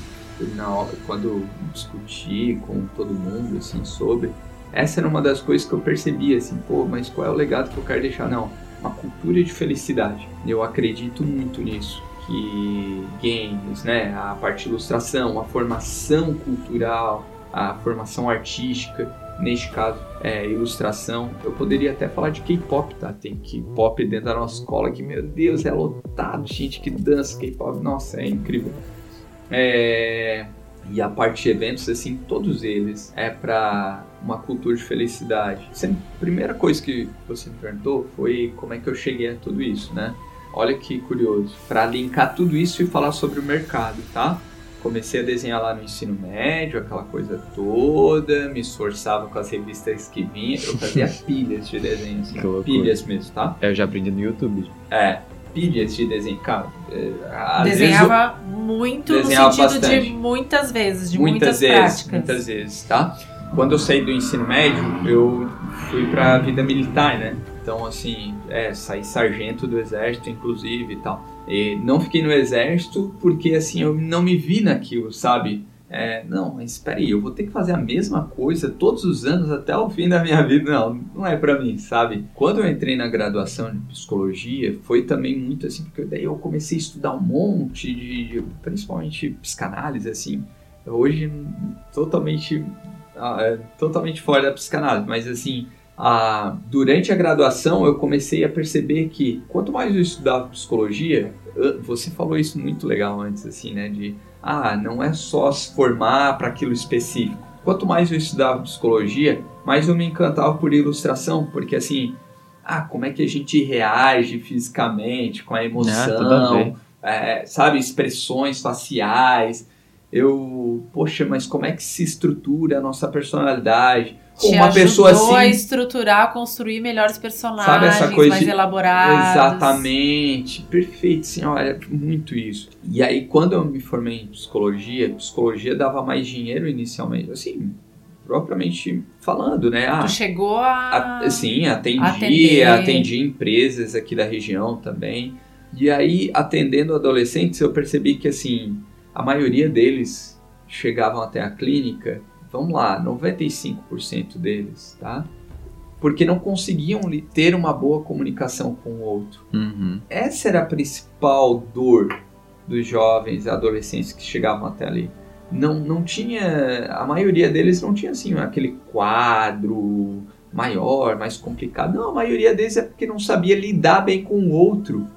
na hora, quando discuti com todo mundo, assim, sobre, essa era uma das coisas que eu percebi, assim, pô, mas qual é o legado que eu quero deixar? Não, uma cultura de felicidade. Eu acredito muito nisso que games, né, a parte de ilustração, a formação cultural, a formação artística, neste caso, é, ilustração. Eu poderia até falar de K-pop, tá? Tem K-pop dentro da nossa escola que, meu Deus, é lotado, gente que dança K-pop. Nossa, é incrível. É, e a parte de eventos, assim, todos eles é para uma cultura de felicidade. Sempre, a primeira coisa que você me perguntou foi como é que eu cheguei a tudo isso, né? Olha que curioso. Para linkar tudo isso e falar sobre o mercado, tá? Comecei a desenhar lá no ensino médio, aquela coisa toda, me esforçava com as revistas que vinha, eu fazia pilhas de desenho, assim, Que loucura. pilhas mesmo, tá? É, Eu já aprendi no YouTube. É, pilhas de desenho, cara. é, vezes eu- Desenhava muito Desenhava no sentido bastante. de muitas vezes, de muitas, muitas, vezes, práticas. muitas vezes, tá? Quando eu saí do ensino médio, eu fui pra vida militar, né? Então, assim, é, saí sargento do exército, inclusive, e tal. E não fiquei no exército porque, assim, eu não me vi naquilo, sabe? É, não, mas espera aí, eu vou ter que fazer a mesma coisa todos os anos até o fim da minha vida. Não, não é pra mim, sabe? Quando eu entrei na graduação de psicologia, foi também muito assim, porque daí eu comecei a estudar um monte de, de principalmente psicanálise, assim. Hoje, totalmente, ah, é, totalmente fora da psicanálise, mas assim, a, durante a graduação eu comecei a perceber que quanto mais eu estudava psicologia, você falou isso muito legal antes, assim, né? De, ah, não é só se formar para aquilo específico. Quanto mais eu estudava psicologia, mais eu me encantava por ilustração, porque assim, ah, como é que a gente reage fisicamente com a ver. emoção, é, sabe, expressões faciais. Eu, poxa, mas como é que se estrutura a nossa personalidade? Uma pessoa ajudou a assim, estruturar, construir melhores personagens, Sabe essa coisa mais de- elaborados. Exatamente, perfeito, senhora, muito isso. E aí, quando eu me formei em psicologia, psicologia dava mais dinheiro inicialmente, assim, propriamente falando, né? Ah, Tu chegou a... a- sim, atendi, atender. atendi empresas aqui da região também. E aí, atendendo adolescentes, eu percebi que, assim, a maioria deles chegavam até a clínica, vamos lá, 95% deles, tá? Porque não conseguiam ter uma boa comunicação com o outro. Uhum. Essa era a principal dor dos jovens e adolescentes que chegavam até ali. Não, não tinha. A maioria deles não tinha assim aquele quadro maior, mais complicado. Não, a maioria deles é porque não sabia lidar bem com o outro.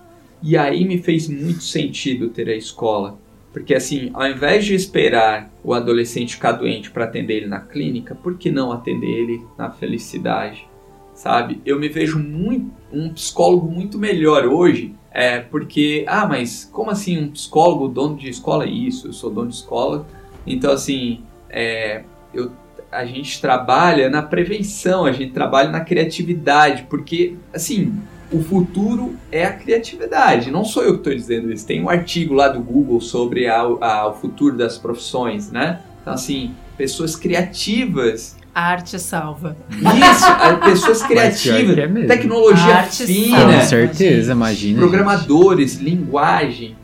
E aí me fez muito sentido ter a escola. Porque assim, ao invés de esperar o adolescente ficar doente para atender ele na clínica, por que não atender ele na felicidade? Sabe? Eu me vejo muito um psicólogo muito melhor hoje, é porque, ah, mas como assim um psicólogo, dono de escola? Isso, eu sou dono de escola. Então, assim, é, eu, a gente trabalha na prevenção, a gente trabalha na criatividade, porque, assim, o futuro é a criatividade. Não sou eu que estou dizendo isso. Tem um artigo lá do Google sobre a- a- o futuro das profissões, né? Então, assim, pessoas criativas A arte salva. isso, a- pessoas criativas, é mesmo. tecnologia Arte fina, salva. Com certeza, imagina. programadores, linguagem,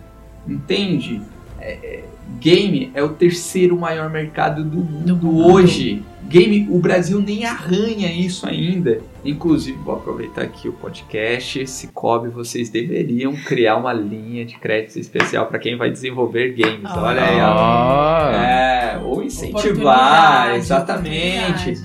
entende? É, é, game é o terceiro maior mercado do mundo, Do mundo. hoje. Game, o Brasil nem arranha isso ainda. Inclusive, vou aproveitar aqui o podcast. Se cobre, vocês deveriam criar uma linha de crédito especial para quem vai desenvolver games. Ah. Olha aí, ó. Ó. É, ou incentivar, exatamente.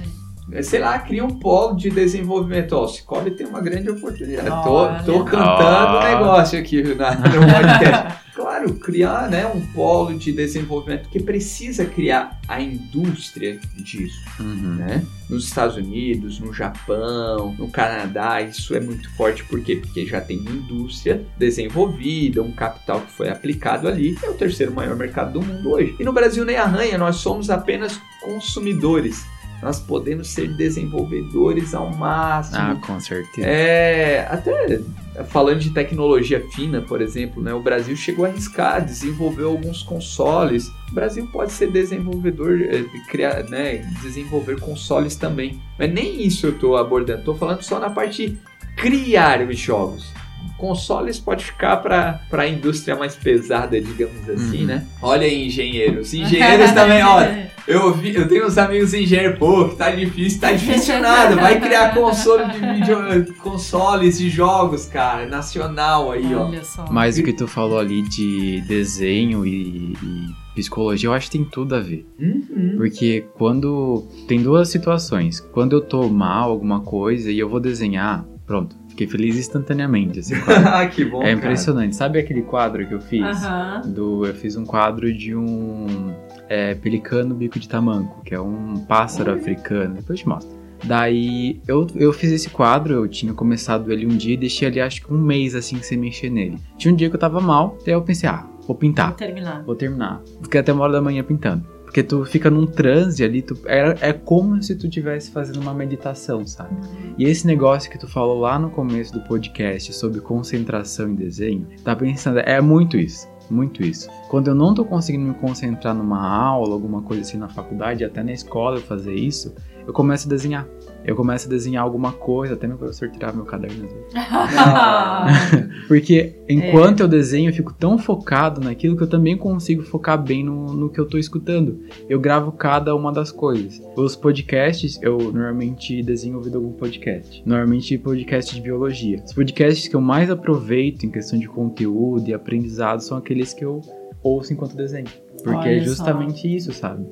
sei lá, cria um polo de desenvolvimento. Ó, o Cicobi tem uma grande oportunidade. Olha. Tô, tô cantando o Ó. negócio aqui na, no podcast. claro, criar né, um polo de desenvolvimento que precisa criar a indústria disso. Uhum. Né? Nos Estados Unidos, no Japão, no Canadá, isso é muito forte. Por quê? Porque já tem indústria desenvolvida, um capital que foi aplicado ali. É o terceiro maior mercado do mundo hoje. E no Brasil nem arranha, nós somos apenas consumidores. Nós podemos ser desenvolvedores ao máximo. Ah, com certeza. É, até falando de tecnologia fina, por exemplo, né, o Brasil chegou a arriscar, desenvolveu alguns consoles. O Brasil pode ser desenvolvedor, eh, criar, né, desenvolver consoles também. Mas nem isso eu estou abordando, estou falando só na parte de criar os jogos. Consoles pode ficar para a indústria mais pesada, digamos assim, Uhum. né? Olha aí, engenheiros. Engenheiros também, olha. Eu, ouvi, eu tenho uns amigos engenheiros, pô, que tá difícil, tá difícil nada. Vai criar console de vídeo, consoles de jogos, cara, nacional aí, ó. Olha só. Mas o que tu falou ali de desenho e, e psicologia, eu acho que tem tudo a ver. Uhum. Porque quando. Tem duas situações. Quando eu tô mal, alguma coisa, e eu vou desenhar, pronto. Fiquei feliz instantaneamente. Quadro. Ah, que bom, é cara. impressionante. Sabe aquele quadro que eu fiz? Aham. Do, eu fiz um quadro de um é, pelicano bico de tamanco, que é um pássaro africano. Depois eu te mostro. Daí eu, eu fiz esse quadro, eu tinha começado ele um dia e deixei ali acho que um mês assim sem mexer nele. Tinha um dia que eu tava mal, daí eu pensei, ah, vou pintar. Vamos terminar. Vou terminar. Fiquei até uma hora da manhã pintando. Porque tu fica num transe ali, tu, é, é como se tu estivesse fazendo uma meditação, sabe? E esse negócio que tu falou lá no começo do podcast sobre concentração em desenho, tá pensando, é muito isso. Muito isso. Quando eu não tô conseguindo me concentrar numa aula, alguma coisa assim na faculdade, até na escola eu fazer isso, eu começo a desenhar. Eu começo a desenhar alguma coisa, até meu professor tirava meu caderno às vezes. Ah. Porque enquanto eu desenho, eu fico tão focado naquilo que eu também consigo focar bem no, no que eu tô escutando. Eu gravo cada uma das coisas. Os podcasts, eu normalmente desenho ouvindo algum podcast. Normalmente podcast de biologia. Os podcasts que eu mais aproveito em questão de conteúdo e aprendizado são aqueles que eu ouço enquanto desenho. Porque Olha é só. justamente isso, sabe?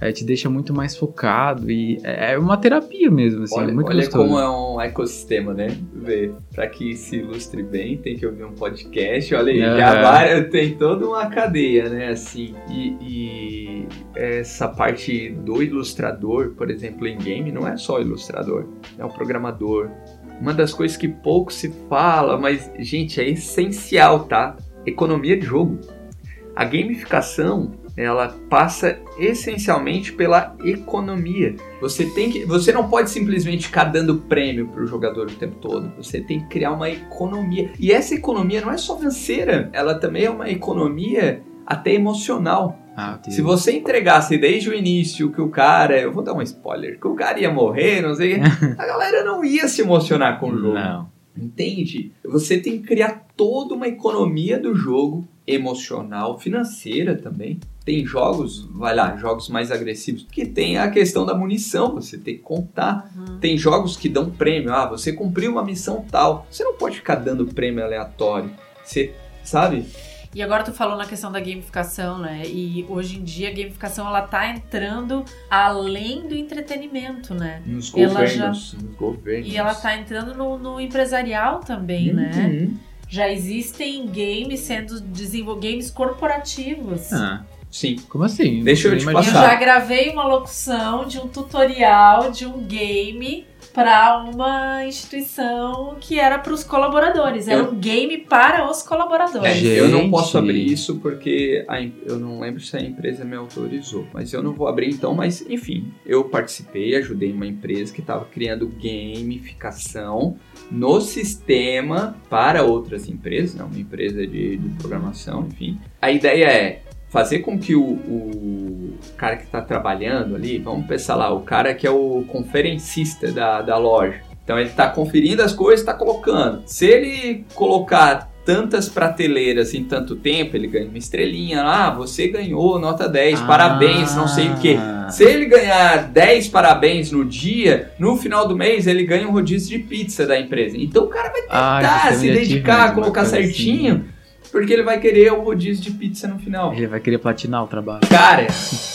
É, te deixa muito mais focado e é é uma terapia mesmo, assim, é olha muito olha gostoso. como é um ecossistema, né? Vê, pra que se ilustre bem, tem que ouvir um podcast. Olha aí, Aham. já vai- tem toda uma cadeia, né? Assim, e, e essa parte do ilustrador, por exemplo, em game, não é só o ilustrador, é o programador. Uma das coisas que pouco se fala, mas, gente, é essencial, tá? Economia de jogo. A gamificação, ela passa essencialmente pela economia. Você tem que, você não pode simplesmente ficar dando prêmio para o jogador o tempo todo. Você tem que criar uma economia. E essa economia não é só financeira, ela também é uma economia até emocional. Ah. Se você entregasse desde o início que o cara, eu vou dar um spoiler, que o cara ia morrer, não sei, a galera não ia se emocionar com o jogo. Não. Entende? Você tem que criar toda uma economia do jogo, emocional, financeira também. Tem jogos, vai lá, jogos mais agressivos, que tem a questão da munição, você tem que contar. Tem jogos que dão prêmio, ah, você cumpriu uma missão tal. Você não pode ficar dando prêmio aleatório. Você, sabe? E agora tu falou na questão da gamificação, né? E hoje em dia a gamificação ela tá entrando além do entretenimento, né? Nos Ela governos. Nos governos. E ela tá entrando no, no empresarial também, né? Uhum. Já existem games sendo desenvolvidos, games corporativos. Ah, Sim. como assim? Deixa eu te imagino. Eu passar. já gravei uma locução de um tutorial de um game para uma instituição que era para os colaboradores. Era Eu- um game para os É, colaboradores. eu não posso abrir isso porque a eu não lembro se a empresa me autorizou. Mas eu não vou abrir então, mas enfim, eu participei, ajudei uma empresa que estava criando gamificação no sistema para outras empresas, né, uma empresa de, de programação, enfim. A ideia é fazer com que o, o cara que está trabalhando ali, vamos pensar lá, o cara que é o conferencista da, da loja. Então ele está conferindo as coisas, está colocando. Se ele colocar tantas prateleiras em tanto tempo, ele ganha uma estrelinha. Ah, você ganhou nota 10, Ah. parabéns, não sei o quê. Se ele ganhar 10 parabéns no dia, no final do mês ele ganha um rodízio de pizza da empresa. Então o cara vai Ah, tentar sistema se de dedicar, colocar certinho, assim. Porque ele vai querer o rodízio de pizza no final. Ele vai querer platinar o trabalho. Cara,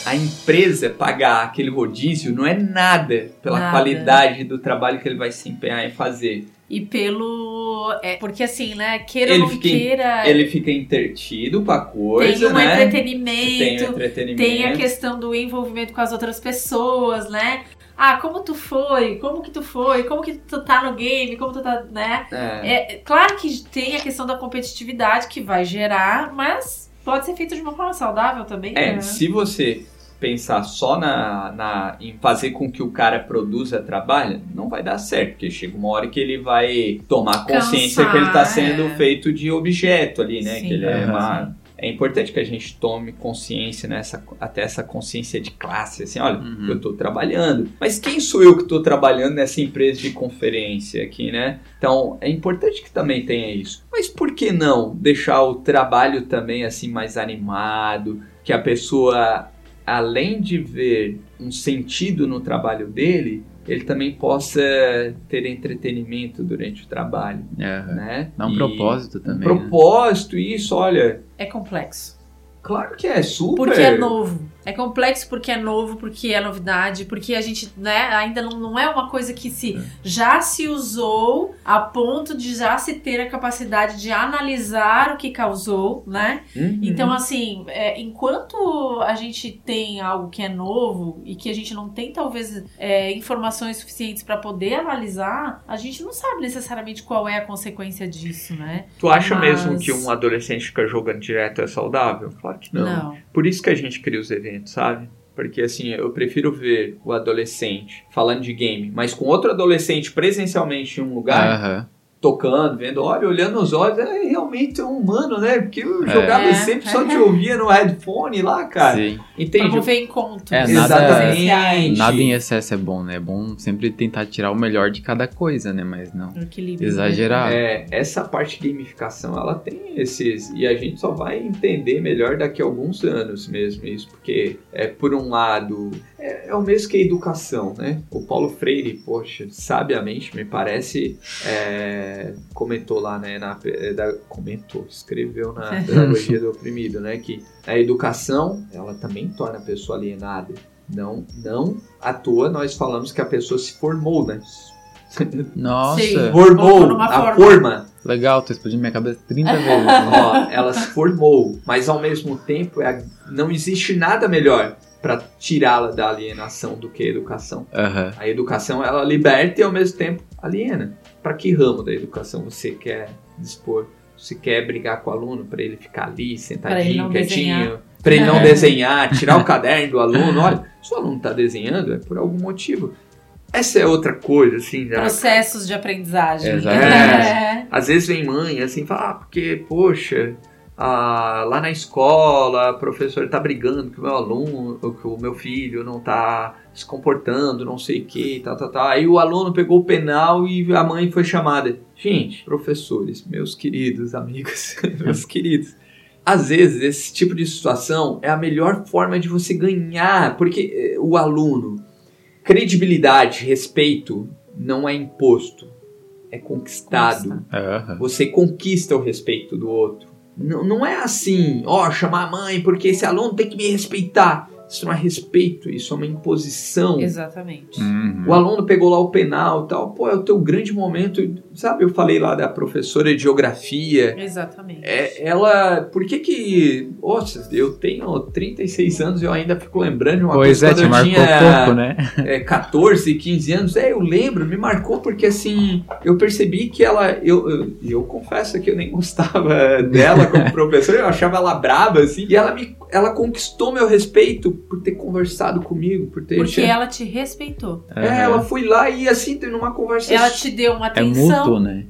a empresa pagar aquele rodízio não é nada pela Nada. qualidade do trabalho que ele vai se empenhar em fazer. E pelo. é, porque assim, né? Queira Ele ou não queira. Ele fica entretido com a coisa, tem um né? entretenimento. Tem o entretenimento. Tem a questão do envolvimento com as outras pessoas, né? Ah, como tu foi? Como que tu foi? Como que tu tá no game? Como tu tá, né? É. É, claro que tem a questão da competitividade que vai gerar, mas pode ser feito de uma forma saudável também, É, né? se você pensar só na, na, em fazer com que o cara produza trabalho, não vai dar certo, porque chega uma hora que ele vai tomar consciência Cansar, que ele está sendo é. feito de objeto ali, né? Sim. Que ele é uma. É importante que a gente tome consciência nessa, até essa consciência de classe, assim, olha, Uhum. eu estou trabalhando, mas quem sou eu que estou trabalhando nessa empresa de conferência aqui, né? Então, é importante que também tenha isso. Mas por que não deixar o trabalho também assim mais animado, que a pessoa, além de ver um sentido no trabalho dele, ele também possa ter entretenimento durante o trabalho, Aham. né? Dá um E propósito também. Um né? propósito, isso, olha, É complexo. claro que é super. Porque é novo. É complexo porque é novo, porque é novidade, porque a gente, né, ainda não, não é uma coisa que se já se usou a ponto de já se ter a capacidade de analisar o que causou, né? Uhum. Então, assim, é, enquanto a gente tem algo que é novo e que a gente não tem, talvez, é, informações suficientes para poder analisar, a gente não sabe necessariamente qual é a consequência disso, né? Tu acha Mas- mesmo que um adolescente ficar jogando direto é saudável? Claro que não. Não. Por isso que a gente cria os eventos, sabe? Porque assim, eu prefiro ver o adolescente falando de game, mas com outro adolescente presencialmente em um lugar. Tocando, vendo, olha, olhando nos olhos, é realmente um humano, né? Porque eu É. jogava É. sempre só te ouvia no headphone lá, cara. Sim. Entende? Promover encontros. É, nada- Exatamente. Nada em excesso é bom, né? É bom sempre tentar tirar o melhor de cada coisa, né? Mas não. Equilíbrio. Exagerar. É, essa parte de gamificação, ela tem esses. E a gente só vai entender melhor daqui a alguns anos mesmo isso, porque, é, por um lado, é, é o mesmo que a educação, né? O Paulo Freire, poxa, sabiamente, me parece, é, comentou lá, né? Na, é, da- comentou, escreveu na Pedagogia do Oprimido, né? Que a educação, ela também torna a pessoa alienada. Não, não à toa nós falamos que a pessoa se formou, né? Nossa, Sim. Formou a forma. forma legal, tô explodindo minha cabeça 30 vezes. né? Ó, ela se formou, mas ao mesmo tempo é a- não existe nada melhor para tirá-la da alienação do que a educação. Aham. A educação ela liberta e ao mesmo tempo aliena. Para que ramo da educação você quer dispor? Você quer brigar com o aluno para ele ficar ali ele sentadinho, não quietinho, desenhar. para ele não É. desenhar, tirar o caderno do aluno? Olha, se o aluno está desenhando é por algum motivo. Essa é outra coisa, assim, já. Processos de aprendizagem. Exatamente. É. Às vezes vem mãe assim, fala, ah, porque, poxa, ah, lá na escola, o professor tá brigando que o meu aluno, que o meu filho não tá se comportando, não sei o que, tá, tá, tá. Aí o aluno pegou o penal e a mãe foi chamada. Gente, professores, meus queridos amigos, meus queridos. Às vezes, esse tipo de situação é a melhor forma de você ganhar, porque eh, o aluno, credibilidade, respeito, não é imposto, é conquistado. Aham. Você conquista o respeito do outro. Não, não é assim, ó, chamar a mãe porque esse aluno tem que me respeitar. Isso não é respeito, isso é uma imposição. Exatamente. Uhum. O aluno pegou lá o penal e tal, pô, é o teu grande momento. Sabe, eu falei lá da professora de geografia. Exatamente. É, ela. Por que que. Nossa, eu tenho 36 anos e eu ainda fico lembrando de uma Pois coisa é, quando te eu marcou tinha pouco, né? é, 14, 15 anos. É, eu lembro, me marcou porque assim, eu percebi que ela. Eu, eu, eu confesso que eu nem gostava dela como professora, eu achava ela braba, assim, e ela me. Ela conquistou meu respeito por ter conversado comigo, por ter. Porque ela te respeitou. É, ela foi lá e assim, teve uma conversa. Ela te deu uma É né?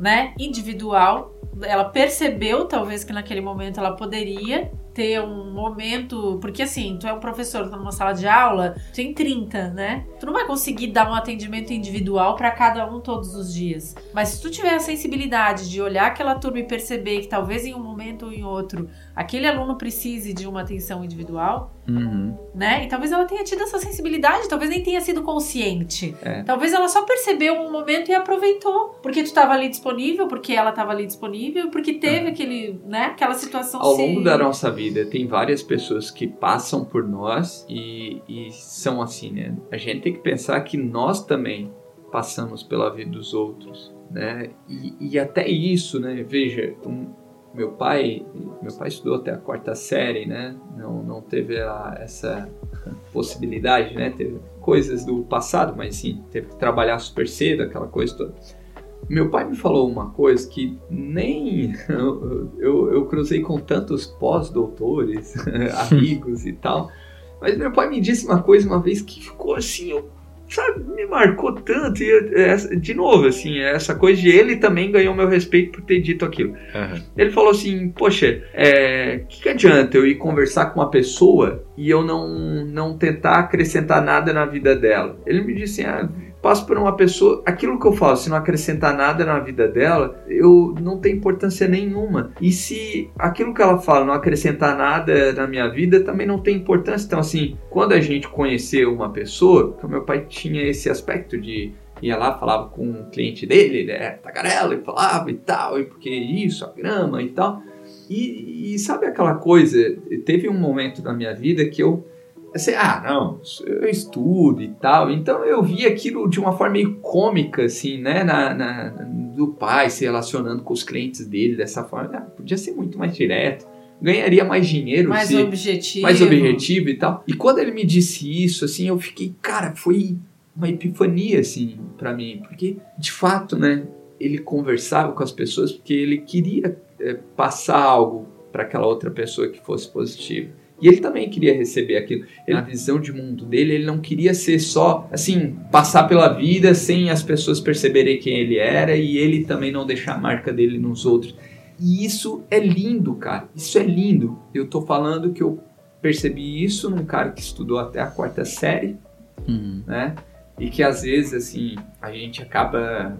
né, individual. Ela percebeu, talvez, que naquele momento ela poderia ter um momento. Porque assim, tu é um professor, tá numa sala de aula, tem 30, né? Tu não vai conseguir dar um atendimento individual pra cada um todos os dias. Mas se tu tiver a sensibilidade de olhar aquela turma e perceber que talvez em um momento ou em outro aquele aluno precise de uma atenção individual, Uhum. né? E talvez ela tenha tido essa sensibilidade, talvez nem tenha sido consciente. É. Talvez ela só percebeu um momento e aproveitou. Porque tu tava ali disponível, porque ela tava ali disponível, porque teve aquele, né, aquela situação Ao se- longo da nossa vida, tem várias pessoas que passam por nós e, e são assim, né? A gente tem que pensar que nós também passamos pela vida dos outros, né? E, e até isso, né? Veja, um- meu pai, meu pai estudou até a quarta série, né? Não, não teve a- essa possibilidade, né? Teve coisas do passado, mas sim, teve que trabalhar super cedo, aquela coisa toda. Meu pai me falou uma coisa que nem eu, eu, eu cruzei com tantos pós-doutores, amigos e tal, Mas meu pai me disse uma coisa uma vez que ficou assim, eu, sabe, me marcou tanto. E eu- essa- de novo, assim, essa coisa de ele também ganhou meu respeito por ter dito aquilo. Aham. Ele falou assim, poxa, é, que, que adianta eu ir conversar com uma pessoa e eu não, não tentar acrescentar nada na vida dela? Ele me disse, ah, passo por uma pessoa, aquilo que eu falo, se não acrescentar nada na vida dela, eu não tem importância nenhuma. E se aquilo que ela fala não acrescentar nada na minha vida, também não tem importância. Então, assim, quando a gente conheceu uma pessoa, que o meu pai tinha esse aspecto de ia lá, falava com um cliente dele, ele era tagarela, e falava e tal, e porque isso, a grama e tal. E, e sabe aquela coisa? Teve um momento na minha vida que eu assim, ah, não, eu estudo e tal. Então eu vi aquilo de uma forma meio cômica, assim, né? Na, na- do pai se relacionando com os clientes dele dessa forma. Ah, podia ser muito mais direto. Ganharia mais dinheiro Mais se, objetivo. mais objetivo e tal. E quando ele me disse isso, assim, eu fiquei, cara, foi uma epifania, assim, pra mim. Porque, de fato, né, ele conversava com as pessoas porque ele queria eh, passar algo para aquela outra pessoa que fosse positivo. E ele também queria receber aquilo. Ele, a visão de mundo dele, ele não queria ser só, assim, passar pela vida sem as pessoas perceberem quem ele era e ele também não deixar a marca dele nos outros. E isso é lindo, cara. Isso é lindo. Eu tô falando que eu percebi isso num cara que estudou até a quarta série, Uhum. né? E que às vezes, assim, a gente acaba,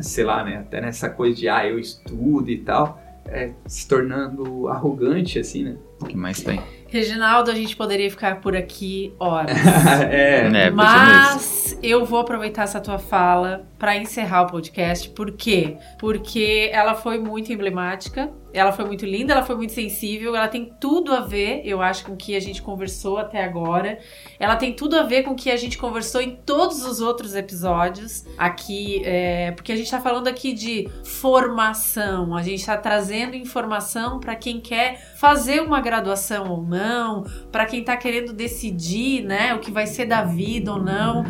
sei lá, né? Até nessa coisa de, ah, eu estudo e tal, é, se tornando arrogante, assim, né? O que mais tem? Reginaldo, a gente poderia ficar por aqui horas. é, É. Mas eu vou aproveitar essa tua fala para encerrar o podcast. Por quê? Porque ela foi muito emblemática, ela foi muito linda, ela foi muito sensível, ela tem tudo a ver, eu acho, com o que a gente conversou até agora. Ela tem tudo a ver com o que a gente conversou em todos os outros episódios aqui, é, porque a gente tá falando aqui de formação, a gente tá trazendo informação para quem quer fazer uma graduação ou não, para quem tá querendo decidir, né, o que vai ser da vida ou não.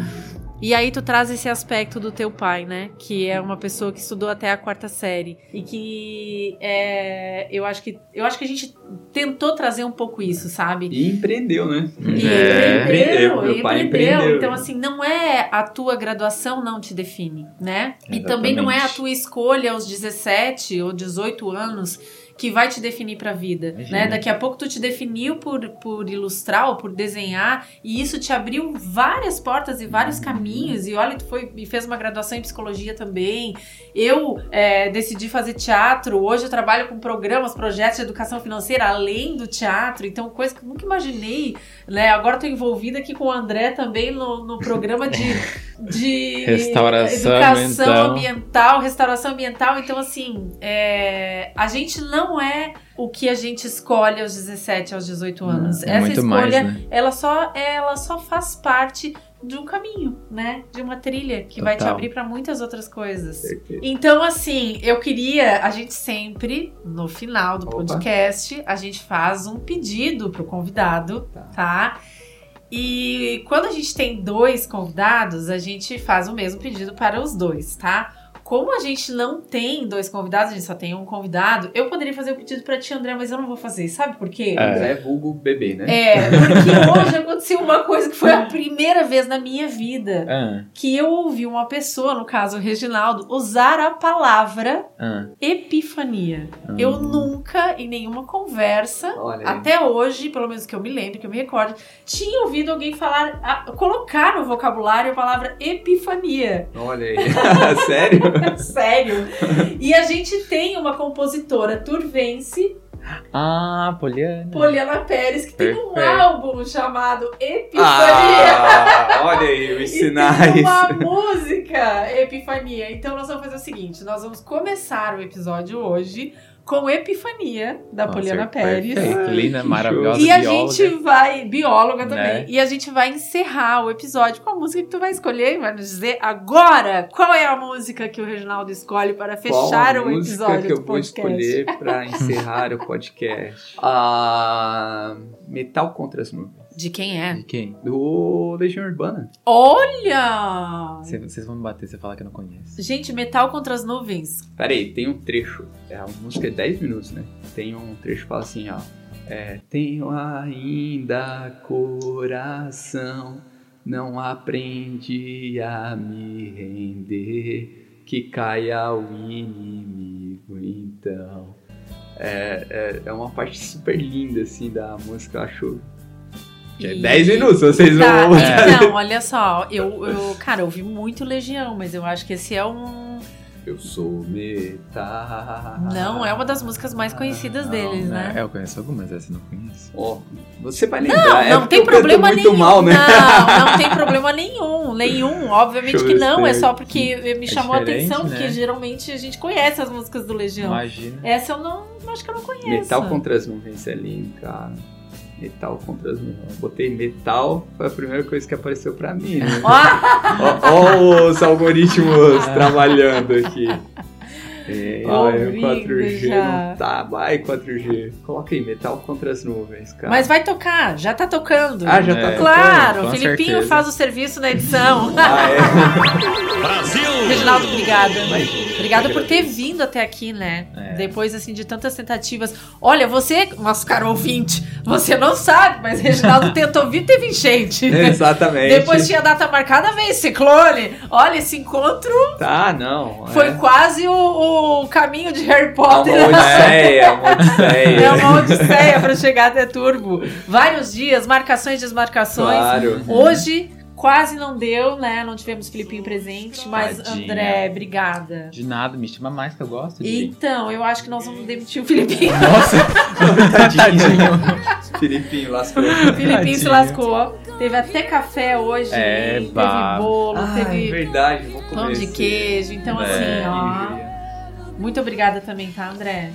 E aí tu traz esse aspecto do teu pai, né? Que é uma pessoa que estudou até a quarta série e que é, eu acho que eu acho que a gente tentou trazer um pouco isso, sabe? E empreendeu, né? E É. empreendeu, Meu e pai empreendeu. empreendeu. Então, assim, não é a tua graduação não te define, né? E também não é a Exatamente. tua escolha aos 17 ou 18 anos que vai te definir pra vida, Imagina. né? Daqui a pouco tu te definiu por, por ilustrar ou por desenhar e isso te abriu várias portas e vários caminhos e olha, tu foi e fez uma graduação em psicologia também. Eu é, decidi fazer teatro, hoje eu trabalho com programas, projetos de educação financeira além do teatro, então coisa que eu nunca imaginei, né? Agora tô envolvida aqui com o André também no, no programa de, de Restauração educação ambiental. ambiental, restauração ambiental. Então, assim, é, a gente não é o que a gente escolhe aos 17, aos 18 anos. É Essa escolha, mais, né? ela, só, ela só faz parte de um caminho, né? De uma trilha que vai te Total. abrir para muitas outras coisas. Então, assim, eu queria. A gente sempre, no final do Opa. podcast, a gente faz um pedido pro convidado, Tá. tá? E quando a gente tem dois convidados, a gente faz o mesmo pedido para os dois, tá? Como a gente não tem dois convidados, a gente só tem um convidado, eu poderia fazer o pedido pra ti, André, mas eu não vou fazer. Sabe por quê? É, vulgo bebê, né? É, porque hoje aconteceu uma coisa que foi a primeira vez na minha vida Ah, que eu ouvi uma pessoa, no caso o Reginaldo, usar a palavra ah, epifania. ah. Eu nunca, em nenhuma conversa, até hoje, pelo menos que eu me lembre, que eu me recorde, tinha ouvido alguém falar, colocar no vocabulário a palavra epifania. Olha aí. Sério? Sério. E a gente tem uma compositora turvense, Ah, Poliana. Poliana Pérez, que tem um Perfeito. álbum chamado Epifania. Ah, olha aí os E tem sinais. uma música, Epifania. Então nós vamos fazer o seguinte: nós vamos começar o episódio hoje com Epifania, da Nossa, Poliana Pérez. Perfeito, Ai, linda, maravilhosa, E a bióloga. gente vai, bióloga também, Né? e a gente vai encerrar o episódio com a música que tu vai escolher e vai nos dizer agora qual é a música que o Reginaldo escolhe para fechar Qual a o música episódio que eu do vou podcast. escolher pra encerrar o podcast? Ah, Metal contra as nuvens. De quem é? De quem? Do Legião Urbana. Olha! Cê- Vocês vão me bater se eu falar que eu não conheço. Gente, Metal contra as Nuvens. Pera aí, tem um trecho. É, a música é 10 minutos, né? Tem um trecho que fala assim, ó. É, tenho ainda coração, não aprendi a me render, que caia o inimigo então. É, é, é uma parte super linda, assim, da música, eu acho. Que é E- 10 minutos, vocês Tá, vão. então, olha só, eu, eu, cara, eu ouvi muito Legião, mas eu acho que esse é um. Eu sou metal. Não, é uma das músicas mais conhecidas deles, né? É, eu conheço algumas, essa eu não conheço. Ó, você vai lembrar. Não, é não porque tem eu canto problema muito nenhum. mal, né? Não, não tem problema nenhum. Nenhum, obviamente que não. É só porque me chamou a atenção, né? porque geralmente a gente conhece as músicas do Legião. Imagina. Essa eu não. Acho que eu não conheço. Metal contra as nuvens é lindo, cara. Metal contra as. Eu botei metal, foi a primeira coisa que apareceu pra mim, né? Ó, ó, ó os algoritmos trabalhando aqui. É, Ouvindo o 4G já. não tá. Vai, 4G. Coloca aí, metal contra as nuvens, cara. mas vai tocar, já tá tocando. Ah, já tá É, tocando. Claro, o Filipinho certeza. faz o serviço na edição. Ah, é. Reginaldo, obrigada. Obrigada por ter vindo até aqui, né? É. Depois, assim, de tantas tentativas. Olha, você, nosso caro ouvinte, você não sabe, mas Reginaldo tentou vir, teve enchente. Exatamente. Depois tinha data marcada, veio ciclone. Olha, esse encontro Tá, não. foi é. quase o, o caminho de Harry É Potter. uma odisseia, uma odisseia. É uma odisseia pra chegar até Turbo. Vários dias, marcações, desmarcações. Claro. Hoje quase não deu, né? Não tivemos Filipinho presente, mas Tadinha. André, obrigada. De nada, me chama mais que eu gosto de. Então, eu acho que nós vamos demitir o Filipinho. Tadinho. Filipinho lascou. O Filipinho se Tadinho. lascou. Teve até café hoje. É, teve bolo, Ah, teve verdade, vou comer pão de queijo. Então, É. assim, ó. Muito obrigada também, tá, André?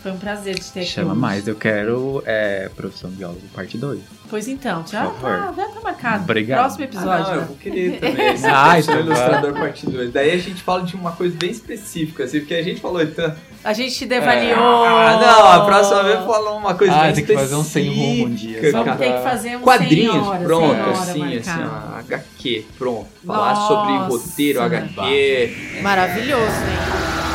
Foi um prazer te ter aqui. Chama hoje. mais, eu quero é, profissão biólogo parte 2. Pois então, já tá, já tá marcado. Obrigado. Próximo Ah, episódio. não, eu né? vou querer também. Esse Ah, ah, então ilustrador parte 2. Daí a gente fala de uma coisa bem específica, assim, porque a gente falou então. A gente devaliou. Ah, não, a próxima vez falar uma coisa Ah, bem tem que fazer um sem rumo um dia, Vamos ter que fazer um Quadrinhos, 100 horas, pronto, 100 horas assim, assim, ó, HQ, pronto. Falar Nossa. sobre roteiro, HQ. Maravilhoso, hein?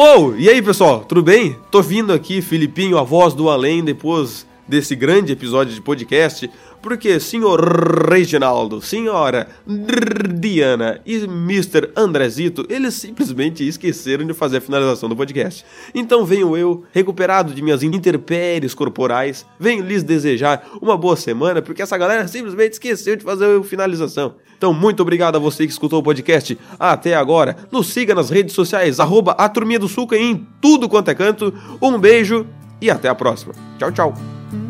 Uou! E aí, pessoal, tudo bem? Tô vindo aqui, Filipinho, a voz do além, depois desse grande episódio de podcast, porque senhor Reginaldo, senhora Diana e Mr. Andrezito, eles simplesmente esqueceram de fazer a finalização do podcast. Então venho eu, recuperado de minhas intempéries corporais, venho lhes desejar uma boa semana, porque essa galera simplesmente esqueceu de fazer a finalização. Então, muito obrigado a você que escutou o podcast até agora. Nos siga nas redes sociais, arroba a Turminha do em tudo quanto é canto. Um beijo e até a próxima. Tchau, tchau.